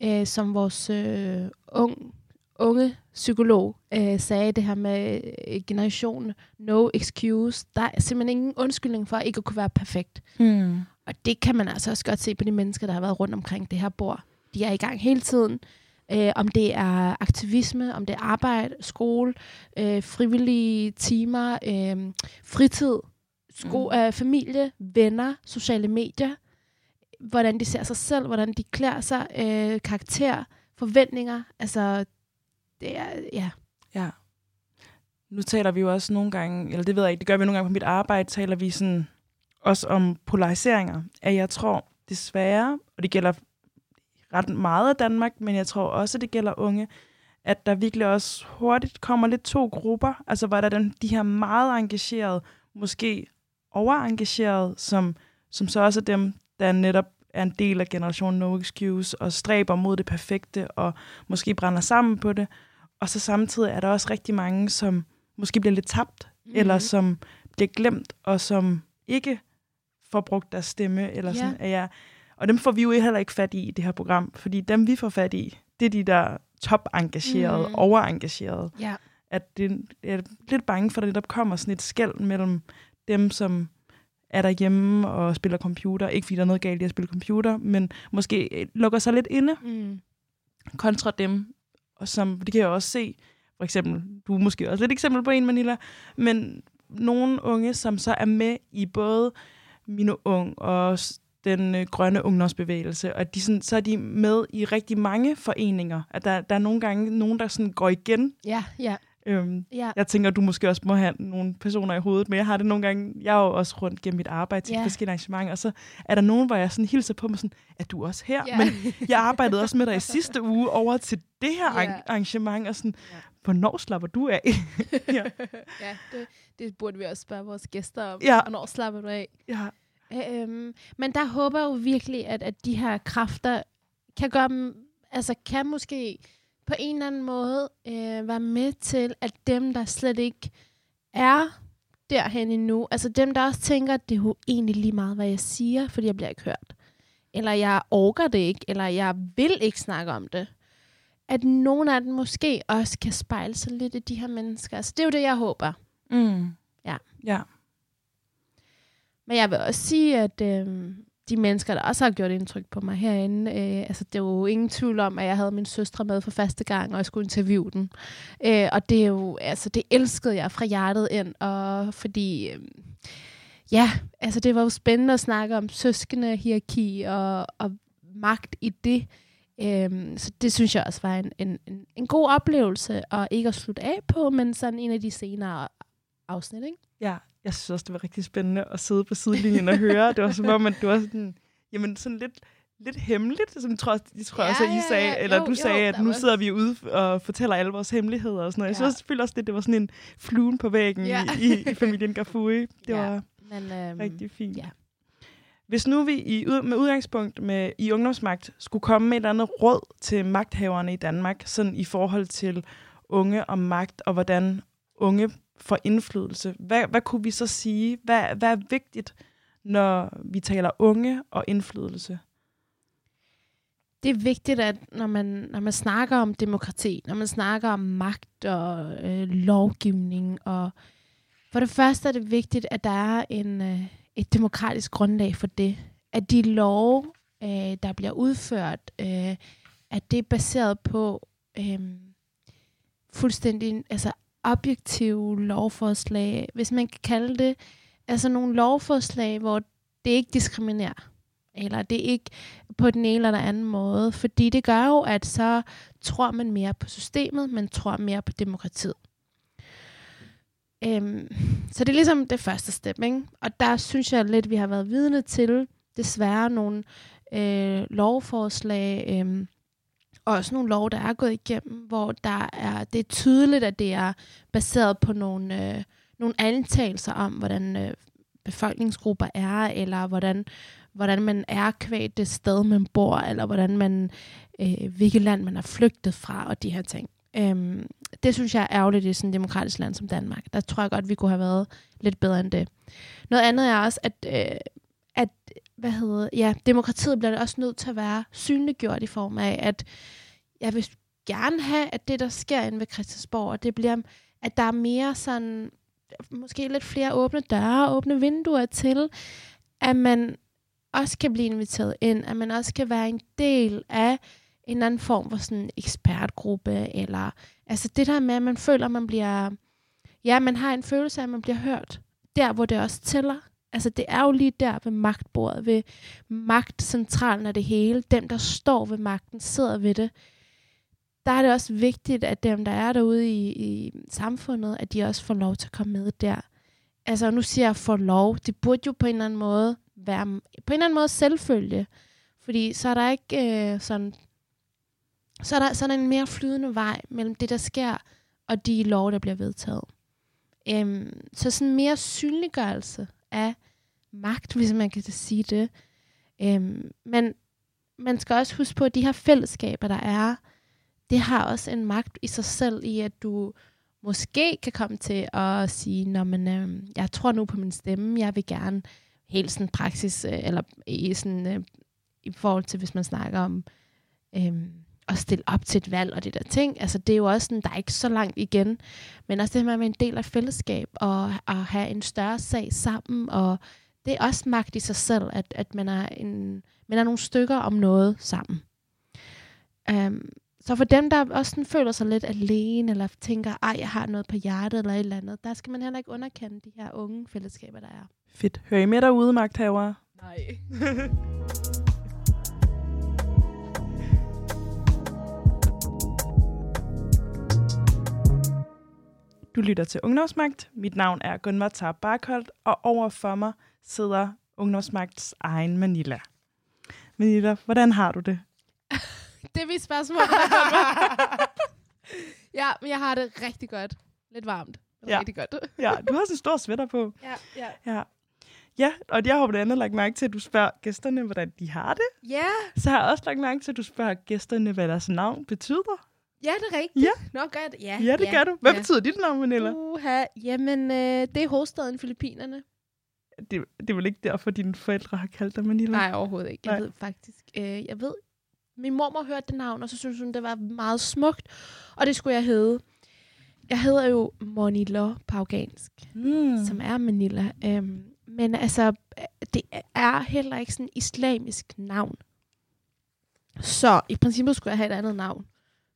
øh, som vores øh, ung, unge psykolog øh, sagde, det her med øh, generation no excuse. Der er simpelthen ingen undskyldning for ikke at kunne være perfekt. Mm. Og det kan man altså også godt se på de mennesker, der har været rundt omkring det her bord. De er i gang hele tiden. Øh, om det er aktivisme, om det er arbejde, skole, øh, frivillige timer, øh, fritid, sko- Mm. øh, familie, venner, sociale medier, hvordan de ser sig selv, hvordan de klæder sig, øh, karakter, forventninger. Altså, det er, ja. Ja. Nu taler vi jo også nogle gange, eller det ved jeg ikke, det gør vi nogle gange på mit arbejde, taler vi sådan også om polariseringer. At jeg tror desværre, og det gælder ret meget af Danmark, men jeg tror også, det gælder unge, at der virkelig også hurtigt kommer lidt to grupper. Altså hvor der er den, de her meget engagerede, måske overengagerede, som, som så også er dem, der netop er en del af generationen No Excuse, og stræber mod det perfekte, og måske brænder sammen på det. Og så samtidig er der også rigtig mange, som måske bliver lidt tabt, mm-hmm. eller som bliver glemt, og som ikke får brugt deres stemme. Eller sådan, at jeg, og dem får vi jo heller ikke fat i i det her program, fordi dem vi får fat i, det er de der top-engagerede, mm. overengagerede. Ja. At det, jeg er lidt bange for, at der kommer sådan et skæld mellem dem, som er derhjemme og spiller computer. Ikke fordi der er noget galt i at spille computer, men måske øh, lukker sig lidt inde Mm. kontra dem, og som, det kan jeg også se, for eksempel, du er måske også lidt eksempel på en, Manila, men nogle unge, som så er med i både Mine Ung og den øh, grønne ungdomsbevægelse, og de sådan, så er de med i rigtig mange foreninger. At der, der er nogle gange nogen, der sådan går igen. Ja, ja, Øhm, ja. jeg tænker, du måske også må have nogle personer i hovedet, men jeg har det nogle gange, jeg er jo også rundt gennem mit arbejde til Ja. forskellige arrangementer, og så er der nogen, hvor jeg sådan hilser på mig sådan, er du også her? Ja. Men jeg arbejdede også med dig i sidste uge over til det her Ja. arrangement, og sådan, Ja. hvornår slapper du af? ja. ja, det, det burde vi også spørge vores gæster om. Ja. Hvornår slapper du af? ja. Øhm, men der håber jeg jo virkelig, at, at de her kræfter kan gøre dem, altså kan måske på en eller anden måde øh, være med til, at dem, der slet ikke er derhen endnu, altså dem, der også tænker, at det er jo egentlig lige meget, hvad jeg siger, fordi jeg bliver ikke hørt. Eller jeg orker det ikke, eller jeg vil ikke snakke om det. At nogle af dem måske også kan spejle sig lidt i de her mennesker. Altså, det er jo det, jeg håber. Mm. Ja. Ja. Men jeg vil også sige, at øh, de mennesker, der også har gjort indtryk på mig herinde, øh, altså det er jo ingen tvivl om, at jeg havde min søstre med for første gang, og jeg skulle interviewe den. Øh, og det er jo, altså det elskede jeg fra hjertet ind, og fordi, øh, ja, altså det var jo spændende at snakke om søskende, hierarki og, og magt i det. Øhm, så det synes jeg også var en, en, en, en god oplevelse, og ikke at slutte af på, men sådan en af de senere afsnit, ikke? Ja, jeg synes også, det var rigtig spændende at sidde på sidelinjen og høre. Det var som om, at det var sådan, jamen sådan lidt, lidt hemmeligt, som tror, jeg tror Ja, også, at I ja, sagde, ja. eller Jo, du jo, sagde, at der nu var- sidder vi ude og fortæller alle vores hemmeligheder og sådan noget. Jeg Ja. synes selvfølgelig også, det, det var sådan en fluen på væggen Ja. i, i, familien Gafui. Det Ja. var Men, øhm, rigtig fint. ja. Hvis nu vi i, med udgangspunkt med, i ungdomsmagt skulle komme med et eller andet råd til magthaverne i Danmark, sådan i forhold til unge og magt, og hvordan unge for indflydelse, hvad, hvad kunne vi så sige? Hvad, hvad er vigtigt, når vi taler unge og indflydelse? det er vigtigt, at når man, når man snakker om demokrati, når man snakker om magt og øh, lovgivning, og for det første er det vigtigt, at der er en, øh, et demokratisk grundlag for det. At de love, øh, der bliver udført, øh, at det er baseret på øh, fuldstændig altså objektive lovforslag, hvis man kan kalde det, altså nogle lovforslag, hvor det ikke diskriminerer, eller det ikke på den ene eller anden måde, fordi det gør jo, at så tror man mere på systemet, man tror mere på demokratiet. Øhm, så det er ligesom det første step, ikke? Og der synes jeg lidt, vi har været vidne til, desværre nogle øh, lovforslag, øh, og også nogle lov, der er gået igennem, hvor der er, det er tydeligt, at det er baseret på nogle, øh, nogle antagelser om, hvordan øh, befolkningsgrupper er, eller hvordan, hvordan man er kvæt det sted, man bor, eller hvordan man, øh, hvilket land man er flygtet fra, og de her ting. Øhm, det synes jeg er ærgerligt i sådan et demokratisk land som Danmark. Der tror jeg godt, vi kunne have været lidt bedre end det. Noget andet er også, at, øh, at hvad hedder, ja, demokratiet bliver også nødt til at være synliggjort i form af, at jeg vil gerne have, at det, der sker inde ved Christiansborg, det bliver, at der er mere sådan, måske lidt flere åbne døre, åbne vinduer til, at man også kan blive inviteret ind, at man også kan være en del af en eller anden form for sådan ekspertgruppe, eller altså det der med, at man føler, at man bliver, ja, man har en følelse af, at man bliver hørt, der hvor det også tæller. Altså det er jo lige der ved magtbordet, ved magtcentralen af det hele. Dem, der står ved magten, sidder ved det. Der er det også vigtigt, at dem, der er derude i, i samfundet, at de også får lov til at komme med der. Altså nu siger jeg for lov. Det burde jo på en eller anden måde være på en eller anden måde selvfølge. Fordi så er der ikke øh, sådan så er, der, så er der en mere flydende vej mellem det, der sker, og de lov, der bliver vedtaget. Øhm, så sådan mere synliggørelse af magt, hvis man kan sige det. Øhm, men man skal også huske på, at de her fællesskaber, der er, det har også en magt i sig selv i, at du måske kan komme til at sige, når man, øhm, jeg tror nu på min stemme, jeg vil gerne helt sådan praksis, øh, eller i, sådan, øh, i forhold til, hvis man snakker om øh, at stille op til et valg og det der ting. Altså det er jo også sådan, der er ikke så langt igen. Men også det med at være en del af fællesskab og at have en større sag sammen. Og det er også magt i sig selv, at, at man, er en, man er nogle stykker om noget sammen. Um, så for dem, der også sådan føler sig lidt alene, eller tænker, ej, jeg har noget på hjertet, eller et eller andet, der skal man heller ikke underkende de her unge fællesskaber, der er. Fedt. Hører I med derude, magthavere? Nej. Du lytter til Ungdomsmagt. Mit navn er Gunvar Tar Barkholdt, og over for mig sidder Ungdomsmagts egen Manila. Manila, hvordan har du det? det er mit spørgsmål. ja, men jeg har det rigtig godt. Lidt varmt. Ja. Rigtig godt. ja, du har sådan en stor sweater på. Ja, ja. ja. Ja, og jeg har blandt andet lagt mærke til, at du spørger gæsterne, hvordan de har det. Ja. Så har jeg også lagt mærke til, at du spørger gæsterne, hvad deres navn betyder. Ja, det er rigtigt. Ja. Nå, godt. Ja, ja det ja, gør du. Hvad ja. betyder dit navn, Manila? Uha, jamen, øh, det er hovedstaden Filippinerne. Det, det er vel ikke derfor, dine forældre har kaldt dig Manila? Nej, overhovedet ikke. Jeg Nej. ved faktisk, øh, jeg ved, min mor hørte det navn, og så synes hun, det var meget smukt, og det skulle jeg hedde. Jeg hedder jo Manila på afghansk, mm. som er Manila. Øhm, men altså, det er heller ikke sådan et islamisk navn. Så i princippet skulle jeg have et andet navn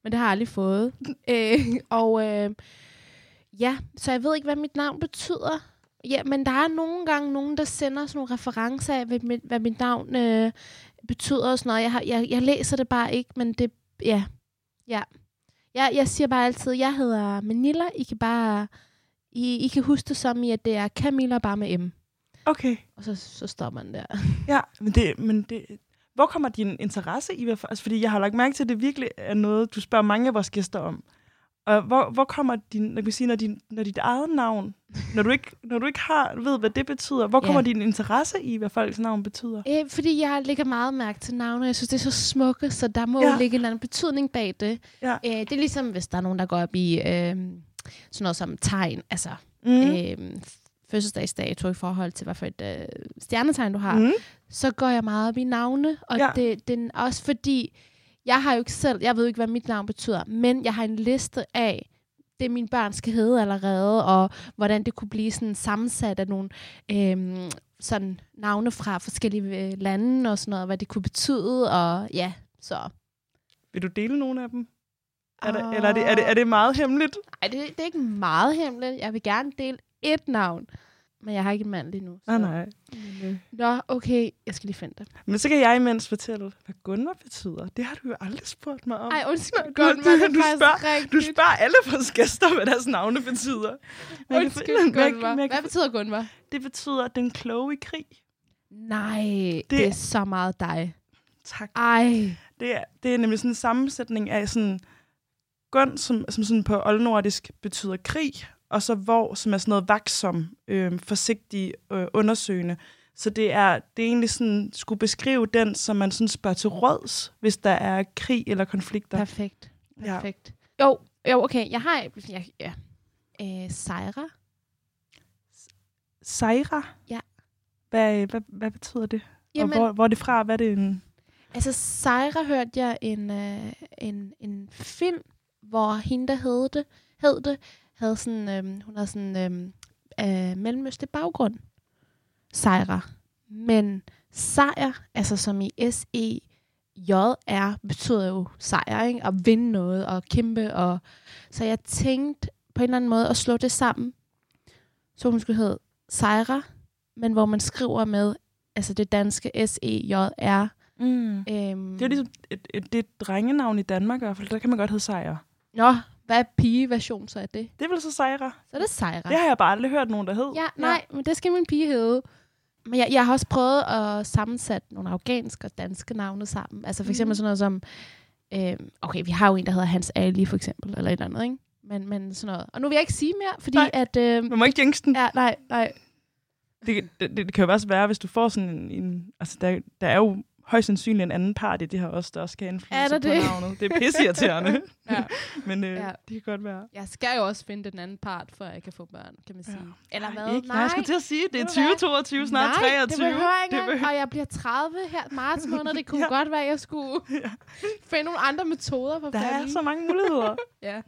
men det har jeg aldrig fået. øh, og øh, ja, så jeg ved ikke, hvad mit navn betyder. Ja, men der er nogle gange nogen, der sender sådan nogle referencer af, hvad mit, hvad mit navn øh, betyder og sådan noget. Jeg, har, jeg, jeg læser det bare ikke, men det, ja, ja. Jeg, jeg siger bare altid, jeg hedder Manila. I kan bare, I, I kan huske det som i, at det er Camilla bare med M. Okay. Og så, så står man der. Ja, men det, men det, hvor kommer din interesse i? Altså, fordi jeg har lagt mærke til, at det virkelig er noget, du spørger mange af vores gæster om. Og hvor, hvor kommer din, når, vi sige, når, din, når dit eget navn, når du ikke, når du ikke har, ved, hvad det betyder, hvor kommer ja. din interesse i, hvad folks navn betyder? Øh, fordi jeg lægger meget mærke til navne, jeg synes, det er så smukke, så der må ja. ligge en eller anden betydning bag det. Ja. Øh, det er ligesom, hvis der er nogen, der går op i øh, sådan noget som tegn, altså mm. øh, fødselsdagsdato i forhold til, hvad for et øh, stjernetegn du har, mm. så går jeg meget op i navne. Og ja. det, er også fordi, jeg har jo ikke selv, jeg ved ikke, hvad mit navn betyder, men jeg har en liste af, det mine børn skal hedde allerede, og hvordan det kunne blive sådan sammensat af nogle øhm, sådan navne fra forskellige øh, lande og sådan noget, hvad det kunne betyde, og ja, så. Vil du dele nogle af dem? Er det, eller er det, er, det, er det meget hemmeligt? Ej, det, det er ikke meget hemmeligt. Jeg vil gerne dele et navn. Men jeg har ikke en mand lige nu. Nej, nej. Nå, okay. Jeg skal lige finde det. Men så kan jeg imens fortælle, hvad Gunvar betyder. Det har du jo aldrig spurgt mig om. Ej, undskyld, Gunvar. du- du spørger- rigtigt. Du spørger alle vores gæster, hvad deres navne betyder. Men Undskyld, Gunvar. Hvad betyder Gunvar? Det betyder den kloge i krig. Nej, det, det er så meget dig. Tak. Ej. Det er, det er nemlig sådan en sammensætning af sådan gun, som, som sådan på oldnordisk betyder krig, og så hvor, som er sådan noget vaksom, øh, forsigtig, øh, undersøgende. Så det er, det er egentlig sådan, skulle beskrive den, som man sådan spørger til råds, hvis der er krig eller konflikter. Perfekt. Ja. Perfekt. Jo, jo, okay. Jeg har... Jeg, ja. Øh, Sejra? Sejra? Ja. Hvad, hvad, hvad betyder det? Jamen, Og hvor, hvor er det fra? Hvad er det en... altså Sejra hørte jeg en, øh, en, en film, hvor hende, der hed det, hed det havde sådan, øh, hun havde sådan øh, øh, mellemøstlig baggrund. Sejra. Men sejr, altså som i S-E-J-R, betyder jo sejr, ikke? At vinde noget og kæmpe. Og... Så jeg tænkte på en eller anden måde at slå det sammen. Så hun skulle hedde Sejra, men hvor man skriver med altså det danske S-E-J-R. Mm. Øhm, Det er ligesom et, et, det er et drengenavn i Danmark i hvert fald. Der kan man godt hedde Sejra. Nå, hvad er pige-version så af det? Det er vel så Sejra? Så er det Sejra. Det har jeg bare aldrig hørt nogen, der hed. Ja, nej, men det skal min pige hedde. Men jeg, jeg har også prøvet at sammensætte nogle afghanske og danske navne sammen. Altså for eksempel Mhm. sådan noget som... Øh, okay, vi har jo en, der hedder Hans Ali, for eksempel, eller et eller andet, ikke? Men, men sådan noget. Og nu vil jeg ikke sige mere, fordi Nej. at... Øh, Man må ikke jinx den. ja, nej, nej. Det, det, det kan jo også være, hvis du får sådan en... en altså, der, der er jo højst sandsynligt en anden part i det her også, der også kan indflydelse på det? navnet. Det er pisseirriterende. Ja. Men øh, Ja. det kan godt være. Jeg skal jo også finde den anden part, før jeg kan få børn, kan man sige. Ja. Eller hvad? Ikke. Nej, jeg skulle til at sige, det er Ved du hvad? 2022, snart Nej, 23. det behøver jeg ikke behøver- Og jeg bliver 30 her marts måned. Det kunne Ja. godt være, at jeg skulle Ja. finde nogle andre metoder for Der er så mange muligheder. Ja.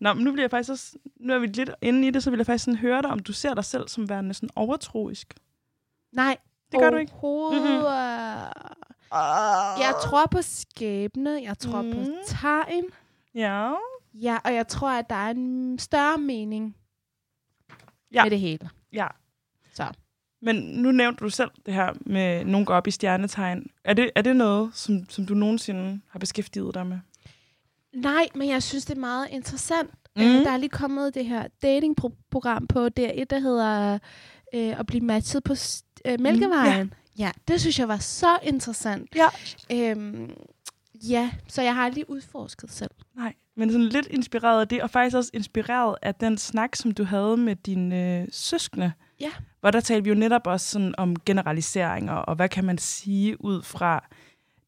Nå, men nu bliver jeg faktisk også, nu er vi lidt inde i det, så vil jeg faktisk sådan høre dig, om du ser dig selv som værende sådan overtroisk. Nej, Det gør du ikke. overhovedet. Jeg tror på skæbne, jeg tror mm. på tegn. Ja. Ja, og jeg tror, at der er en større mening Ja. med det hele. Ja. Så. Men nu nævnte du selv det her med nogen går op i stjernetegn. Er det, er det noget, som, som du nogensinde har beskæftiget dig med? Nej, men jeg synes, det er meget interessant. Mm. Mm. Der er lige kommet det her datingprogram på DR1, der hedder øh, at blive matchet på øh, Mælkevejen. Mm, ja. Ja, det synes jeg var så interessant. Ja. Øhm, ja, så jeg har lige udforsket selv. Nej, men sådan lidt inspireret af det, og faktisk også inspireret af den snak, som du havde med dine øh, søskende. Ja. Hvor der talte vi jo netop også sådan om generaliseringer, og hvad kan man sige ud fra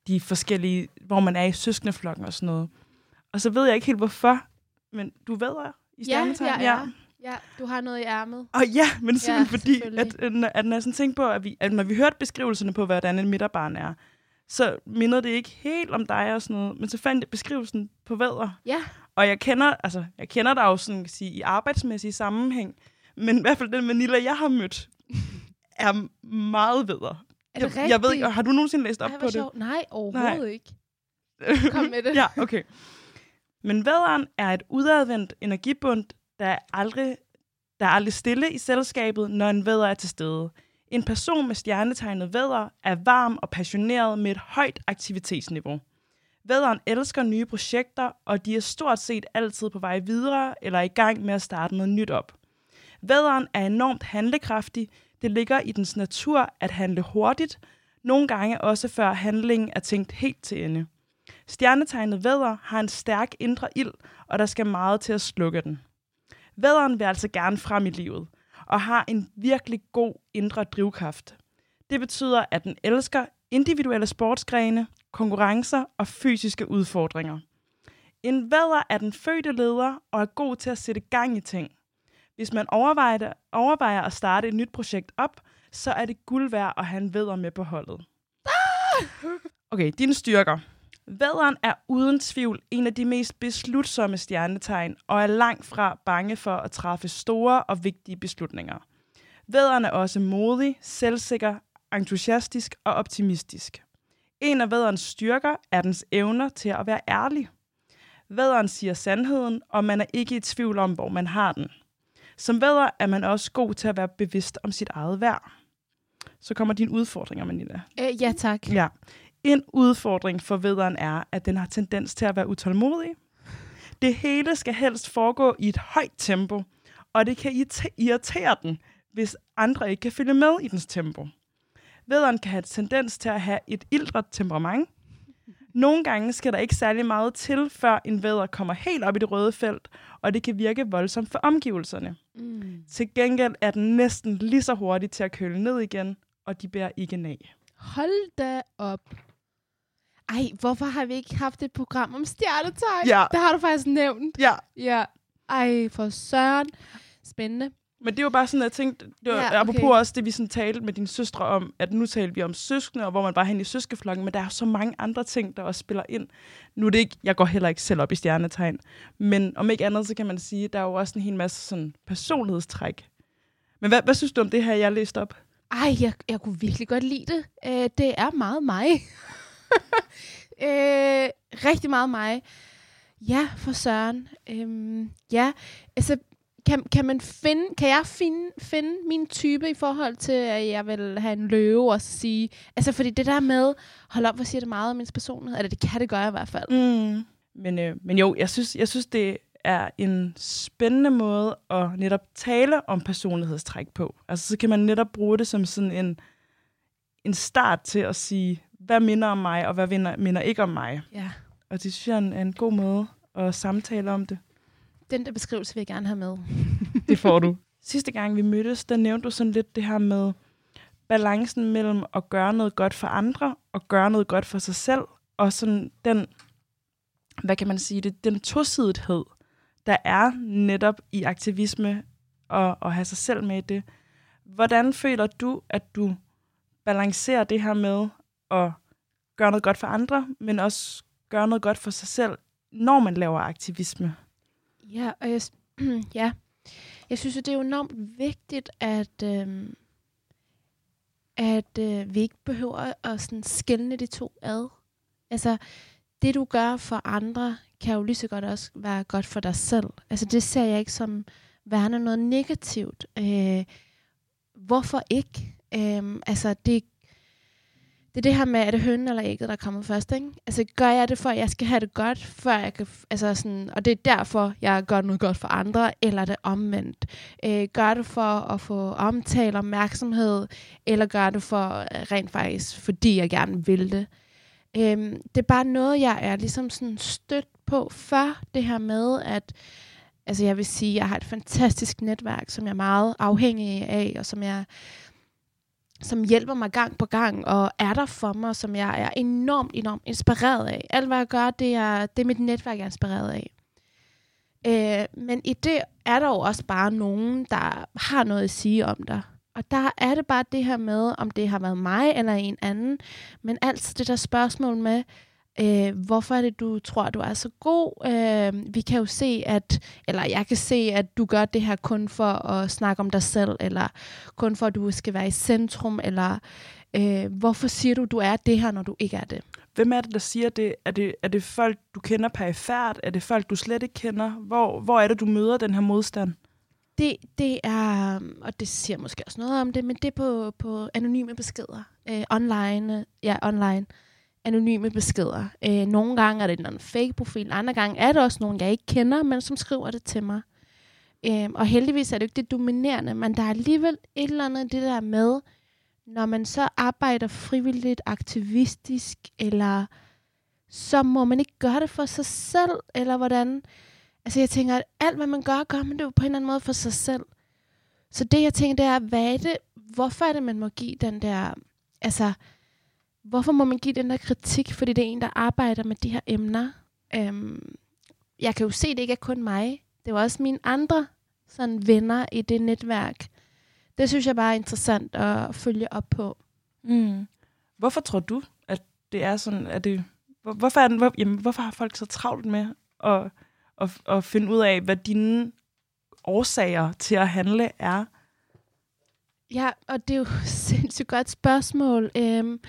de forskellige, hvor man er i søskendeflokken og sådan noget. Og så ved jeg ikke helt hvorfor, men du ved i Ja, stjernetegn. jeg er. Ja, du har noget i ærmet. Og ja, men simpelthen Ja, fordi, at, at, at når jeg sådan tænkte på, at, vi, at når vi hørte beskrivelserne på, hvordan en midterbarn er, så mindede det ikke helt om dig og sådan noget, men så fandt jeg beskrivelsen på vædder. Ja, Og jeg kender, altså, jeg kender dig jo sådan, kan sige, i arbejdsmæssig sammenhæng, men i hvert fald den Manila, jeg har mødt, er meget vædder. er det jeg, jeg ved ikke, rigtigt? har du nogensinde læst op Ej, på det? Nej, overhovedet Nej. ikke. Kom med det. ja, okay. Men vædderen er et udadvendt energibund, der er aldrig, der er aldrig stille i selskabet, når en vædder er til stede. En person med stjernetegnet vædder er varm og passioneret med et højt aktivitetsniveau. Vædderen elsker nye projekter, og de er stort set altid på vej videre eller i gang med at starte noget nyt op. Vædderen er enormt handlekraftig. Det ligger i dens natur at handle hurtigt, nogle gange også før handlingen er tænkt helt til ende. Stjernetegnet vædder har en stærk indre ild, og der skal meget til at slukke den. Vædderen vil altså gerne frem i livet, og har en virkelig god indre drivkraft. Det betyder, at den elsker individuelle sportsgrene, konkurrencer og fysiske udfordringer. En vædder er den fødte leder og er god til at sætte gang i ting. Hvis man overvejer, overvejer at starte et nyt projekt op, så er det guld værd at have en vædder med på holdet. Okay, dine styrker. Vædderen er uden tvivl en af de mest beslutsomme stjernetegn, og er langt fra bange for at træffe store og vigtige beslutninger. Vædderen er også modig, selvsikker, entusiastisk og optimistisk. En af vædderens styrker er dens evner til at være ærlig. Vædderen siger sandheden, og man er ikke i tvivl om, hvor man har den. Som vædder er man også god til at være bevidst om sit eget værd. Så kommer dine udfordringer, Manila. Øh, ja, tak. Ja. En udfordring for vædderen er, at den har tendens til at være utålmodig. Det hele skal helst foregå i et højt tempo, og det kan irrite- irritere den, hvis andre ikke kan følge med i dens tempo. Vædderen kan have tendens til at have et ildret temperament. Nogle gange skal der ikke særlig meget til, før en vædder kommer helt op i det røde felt, og det kan virke voldsomt for omgivelserne. Mm. Til gengæld er den næsten lige så hurtig til at køle ned igen, og de bærer ikke nag. Hold da op. Ej, hvorfor har vi ikke haft et program om stjernetegn? Ja. Det har du faktisk nævnt. Ja, Ja. Ej, for søren. Spændende. Men det var bare sådan, at jeg tænkte, det var, Ja, okay. apropos også det, vi sådan talte med dine søstre om, at nu talte vi om søskende, og hvor man bare hen i søskeflokken, men der er så mange andre ting, der også spiller ind. Nu er det ikke, jeg går heller ikke selv op i stjernetegn, men om ikke andet, så kan man sige, der er jo også en hel masse sådan personlighedstræk. Men hvad, hvad synes du om det her, jeg læste op? Ej, jeg, jeg kunne virkelig godt lide det. Øh, det er meget mig. øh, rigtig meget mig. Ja, for søren. Øhm, ja, altså, kan, kan man finde, kan jeg finde, finde min type i forhold til, at jeg vil have en løve og sige, altså fordi det der med, hold op, hvor siger det meget om min personlighed, eller det kan det gøre i hvert fald. Mm. Men, øh, men jo, jeg synes, jeg synes, det er en spændende måde at netop tale om personlighedstræk på. Altså, så kan man netop bruge det som sådan en, en start til at sige, hvad minder om mig, og hvad minder, minder ikke om mig. Ja. Og det synes jeg er en, er en god måde at samtale om det. Den der beskrivelse vil jeg gerne have med. Det får du. Sidste gang vi mødtes, der nævnte du sådan lidt det her med balancen mellem at gøre noget godt for andre og gøre noget godt for sig selv. Og sådan den, hvad kan man sige, det, den tosidethed, der er netop i aktivisme og at have sig selv med i det. Hvordan føler du, at du balancerer det her med at gøre noget godt for andre, men også gøre noget godt for sig selv, når man laver aktivisme? Ja, og jeg, ja. jeg synes, at det er jo enormt vigtigt, at, øh, at øh, vi ikke behøver at sådan skælne de to ad. Altså, det du gør for andre, kan jo lige så godt også være godt for dig selv. Altså, det ser jeg ikke som værende noget negativt. Øh, hvorfor ikke? Øh, altså, det, det er det her med, er det hønnen eller ægget, der kommer først, ikke? Altså, gør jeg det for, at jeg skal have det godt, før jeg kan... Altså, sådan, og det er derfor, jeg gør noget godt for andre, eller det omvendt. Øh, gør det for at få omtale opmærksomhed, eller gør det for øh, rent faktisk, fordi jeg gerne vil det. Øh, det er bare noget, jeg er ligesom sådan stødt på før det her med, at altså jeg vil sige, jeg har et fantastisk netværk, som jeg er meget afhængig af, og som jeg som hjælper mig gang på gang, og er der for mig, som jeg er enormt, enormt inspireret af. Alt, hvad jeg gør, det er, det er mit netværk, jeg er inspireret af. Øh, men i det er der jo også bare nogen, der har noget at sige om dig. Og der er det bare det her med, om det har været mig eller en anden, men altid det der spørgsmål med, øh, hvorfor er det, du tror, du er så god? Øh, vi kan jo se, at, eller jeg kan se, at du gør det her kun for at snakke om dig selv, eller kun for, at du skal være i centrum, eller øh, hvorfor siger du, du er det her, når du ikke er det? Hvem er det, der siger det? Er det, er det folk, du kender perifært? Er det folk, du slet ikke kender? Hvor, hvor er det, du møder den her modstand? Det, det er, og det siger måske også noget om det, men det er på, på anonyme beskeder. Øh, online, ja, online. Anonyme beskeder. Øh, nogle gange er det en fake-profil, andre gange er det også nogen, jeg ikke kender, men som skriver det til mig. Øh, og heldigvis er det jo ikke det dominerende, men der er alligevel et eller andet det der med, når man så arbejder frivilligt, aktivistisk, eller så må man ikke gøre det for sig selv, eller hvordan. Altså jeg tænker, at alt hvad man gør, gør man det jo på en eller anden måde for sig selv. Så det jeg tænker, det er, hvad er det, hvorfor er det, man må give den der, altså, hvorfor må man give den der kritik, fordi det er en, der arbejder med de her emner. Øhm, jeg kan jo se, at det ikke er kun mig. Det er jo også mine andre sådan, venner i det netværk. Det synes jeg bare er interessant at følge op på. Mm. Hvorfor tror du, at det er sådan? Er det, hvor, hvorfor, er den, hvor, jamen, hvorfor har folk så travlt med at, at, at finde ud af, hvad dine årsager til at handle er? Ja, og det er jo et sindssygt godt spørgsmål. Øhm,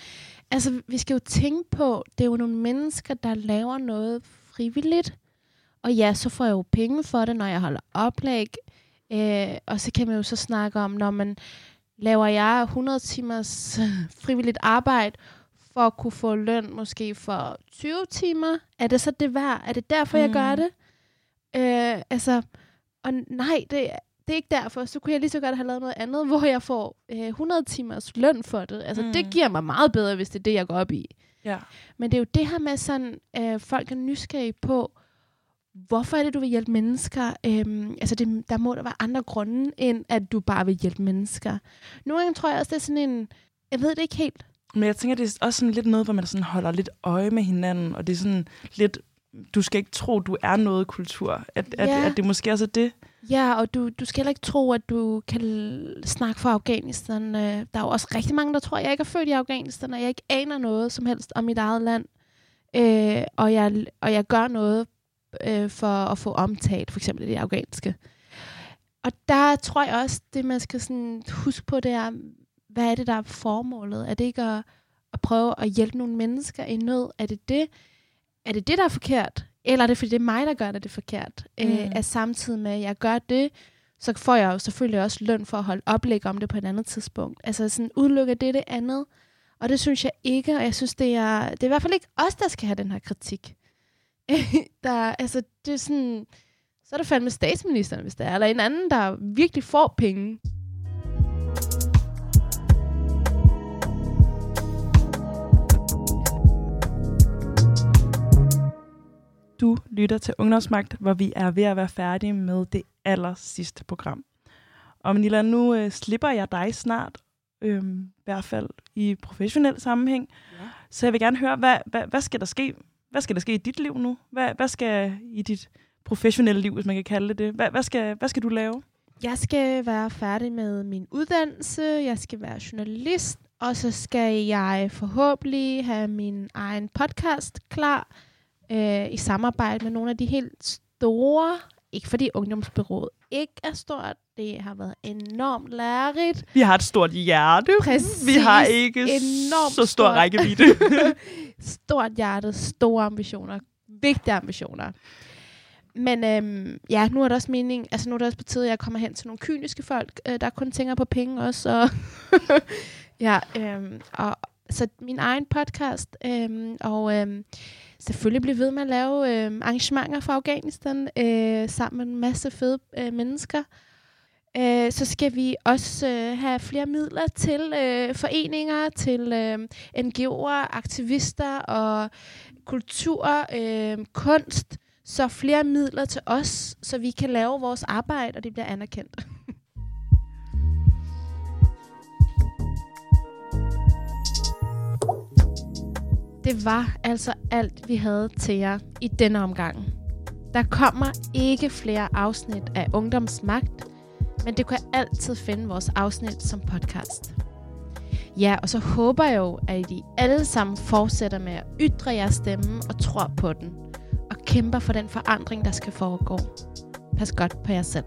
altså, vi skal jo tænke på, det er jo nogle mennesker, der laver noget frivilligt. Og ja, så får jeg jo penge for det, når jeg holder oplæg. Øh, og så kan man jo så snakke om, når man laver jeg 100 timers frivilligt arbejde, for at kunne få løn måske for 20 timer. Er det så det værd? Er det derfor, mm. jeg gør det? Øh, altså, og nej, det, det er ikke derfor. Så kunne jeg lige så godt have lavet noget andet, hvor jeg får øh, 100 timers løn for det. Altså, mm. det giver mig meget bedre, hvis det er det, jeg går op i. Ja. Men det er jo det her med sådan, øh, folk er nysgerrige på, hvorfor er det, du vil hjælpe mennesker? Øhm, altså, det, der må der være andre grunde, end at du bare vil hjælpe mennesker. Nogle gange tror jeg også, det er sådan en, jeg ved det ikke helt. Men jeg tænker, det er også sådan lidt noget, hvor man sådan holder lidt øje med hinanden, og det er sådan lidt, du skal ikke tro, du er noget kultur. At, ja. at, at det måske også er det. Ja, og du, du skal heller ikke tro, at du kan snakke for Afghanistan. Øh, der er jo også rigtig mange, der tror, at jeg ikke er født i Afghanistan, og jeg ikke aner noget som helst om mit eget land. Øh, og, jeg, og jeg gør noget øh, for at få omtalt, for eksempel det afghanske. Og der tror jeg også, det man skal sådan huske på, det er, hvad er det, der er formålet? Er det ikke at, at prøve at hjælpe nogle mennesker i nød? Er det det, er det, det der er forkert? Eller er det, fordi det er mig, der gør det, det er forkert? Mm. Øh, at samtidig med, at jeg gør det, så får jeg jo selvfølgelig også løn for at holde oplæg om det på et andet tidspunkt. Altså sådan udelukker det det andet. Og det synes jeg ikke, og jeg synes, det er, det er i hvert fald ikke os, der skal have den her kritik. der, altså, det er sådan, så er det fandme statsministeren, hvis det er, eller en anden, der virkelig får penge. Du lytter til Ungdomsmagt, hvor vi er ved at være færdige med det aller sidste program. Og Manila, nu øh, slipper jeg dig snart, øh, i hvert fald i professionel sammenhæng. Ja. Så jeg vil gerne høre, hvad, hvad, hvad skal der ske? Hvad skal der ske i dit liv nu? Hvad, hvad skal i dit professionelle liv, hvis man kan kalde det det? Hvad, hvad, skal, hvad skal du lave? Jeg skal være færdig med min uddannelse, jeg skal være journalist, og så skal jeg forhåbentlig have min egen podcast klar øh, i samarbejde med nogle af de helt store, ikke fordi ungdomsbyrået ikke er stort, det har været enormt lærerigt. Vi har et stort hjerte. Præcis. Vi har ikke enormt så stor stort. rækkevidde. stort hjerte, store ambitioner, vigtige ambitioner. Men øhm, ja, nu er det også mening, altså nu er det også på tide, at jeg kommer hen til nogle kyniske folk, øh, der kun tænker på penge også. Og ja, øhm, og så min egen podcast, øhm, og øhm, selvfølgelig blive ved med at lave øh, arrangementer for Afghanistan øh, sammen med en masse fede øh, mennesker. Øh, så skal vi også øh, have flere midler til øh, foreninger, til øh, NGO'er, aktivister og kultur, øh, kunst. Så flere midler til os, så vi kan lave vores arbejde, og det bliver anerkendt. Det var altså alt, vi havde til jer i denne omgang. Der kommer ikke flere afsnit af Ungdomsmagt, men du kan altid finde vores afsnit som podcast. Ja, og så håber jeg jo, at I alle sammen fortsætter med at ytre jeres stemme og tror på den, og kæmper for den forandring, der skal foregå. Pas godt på jer selv.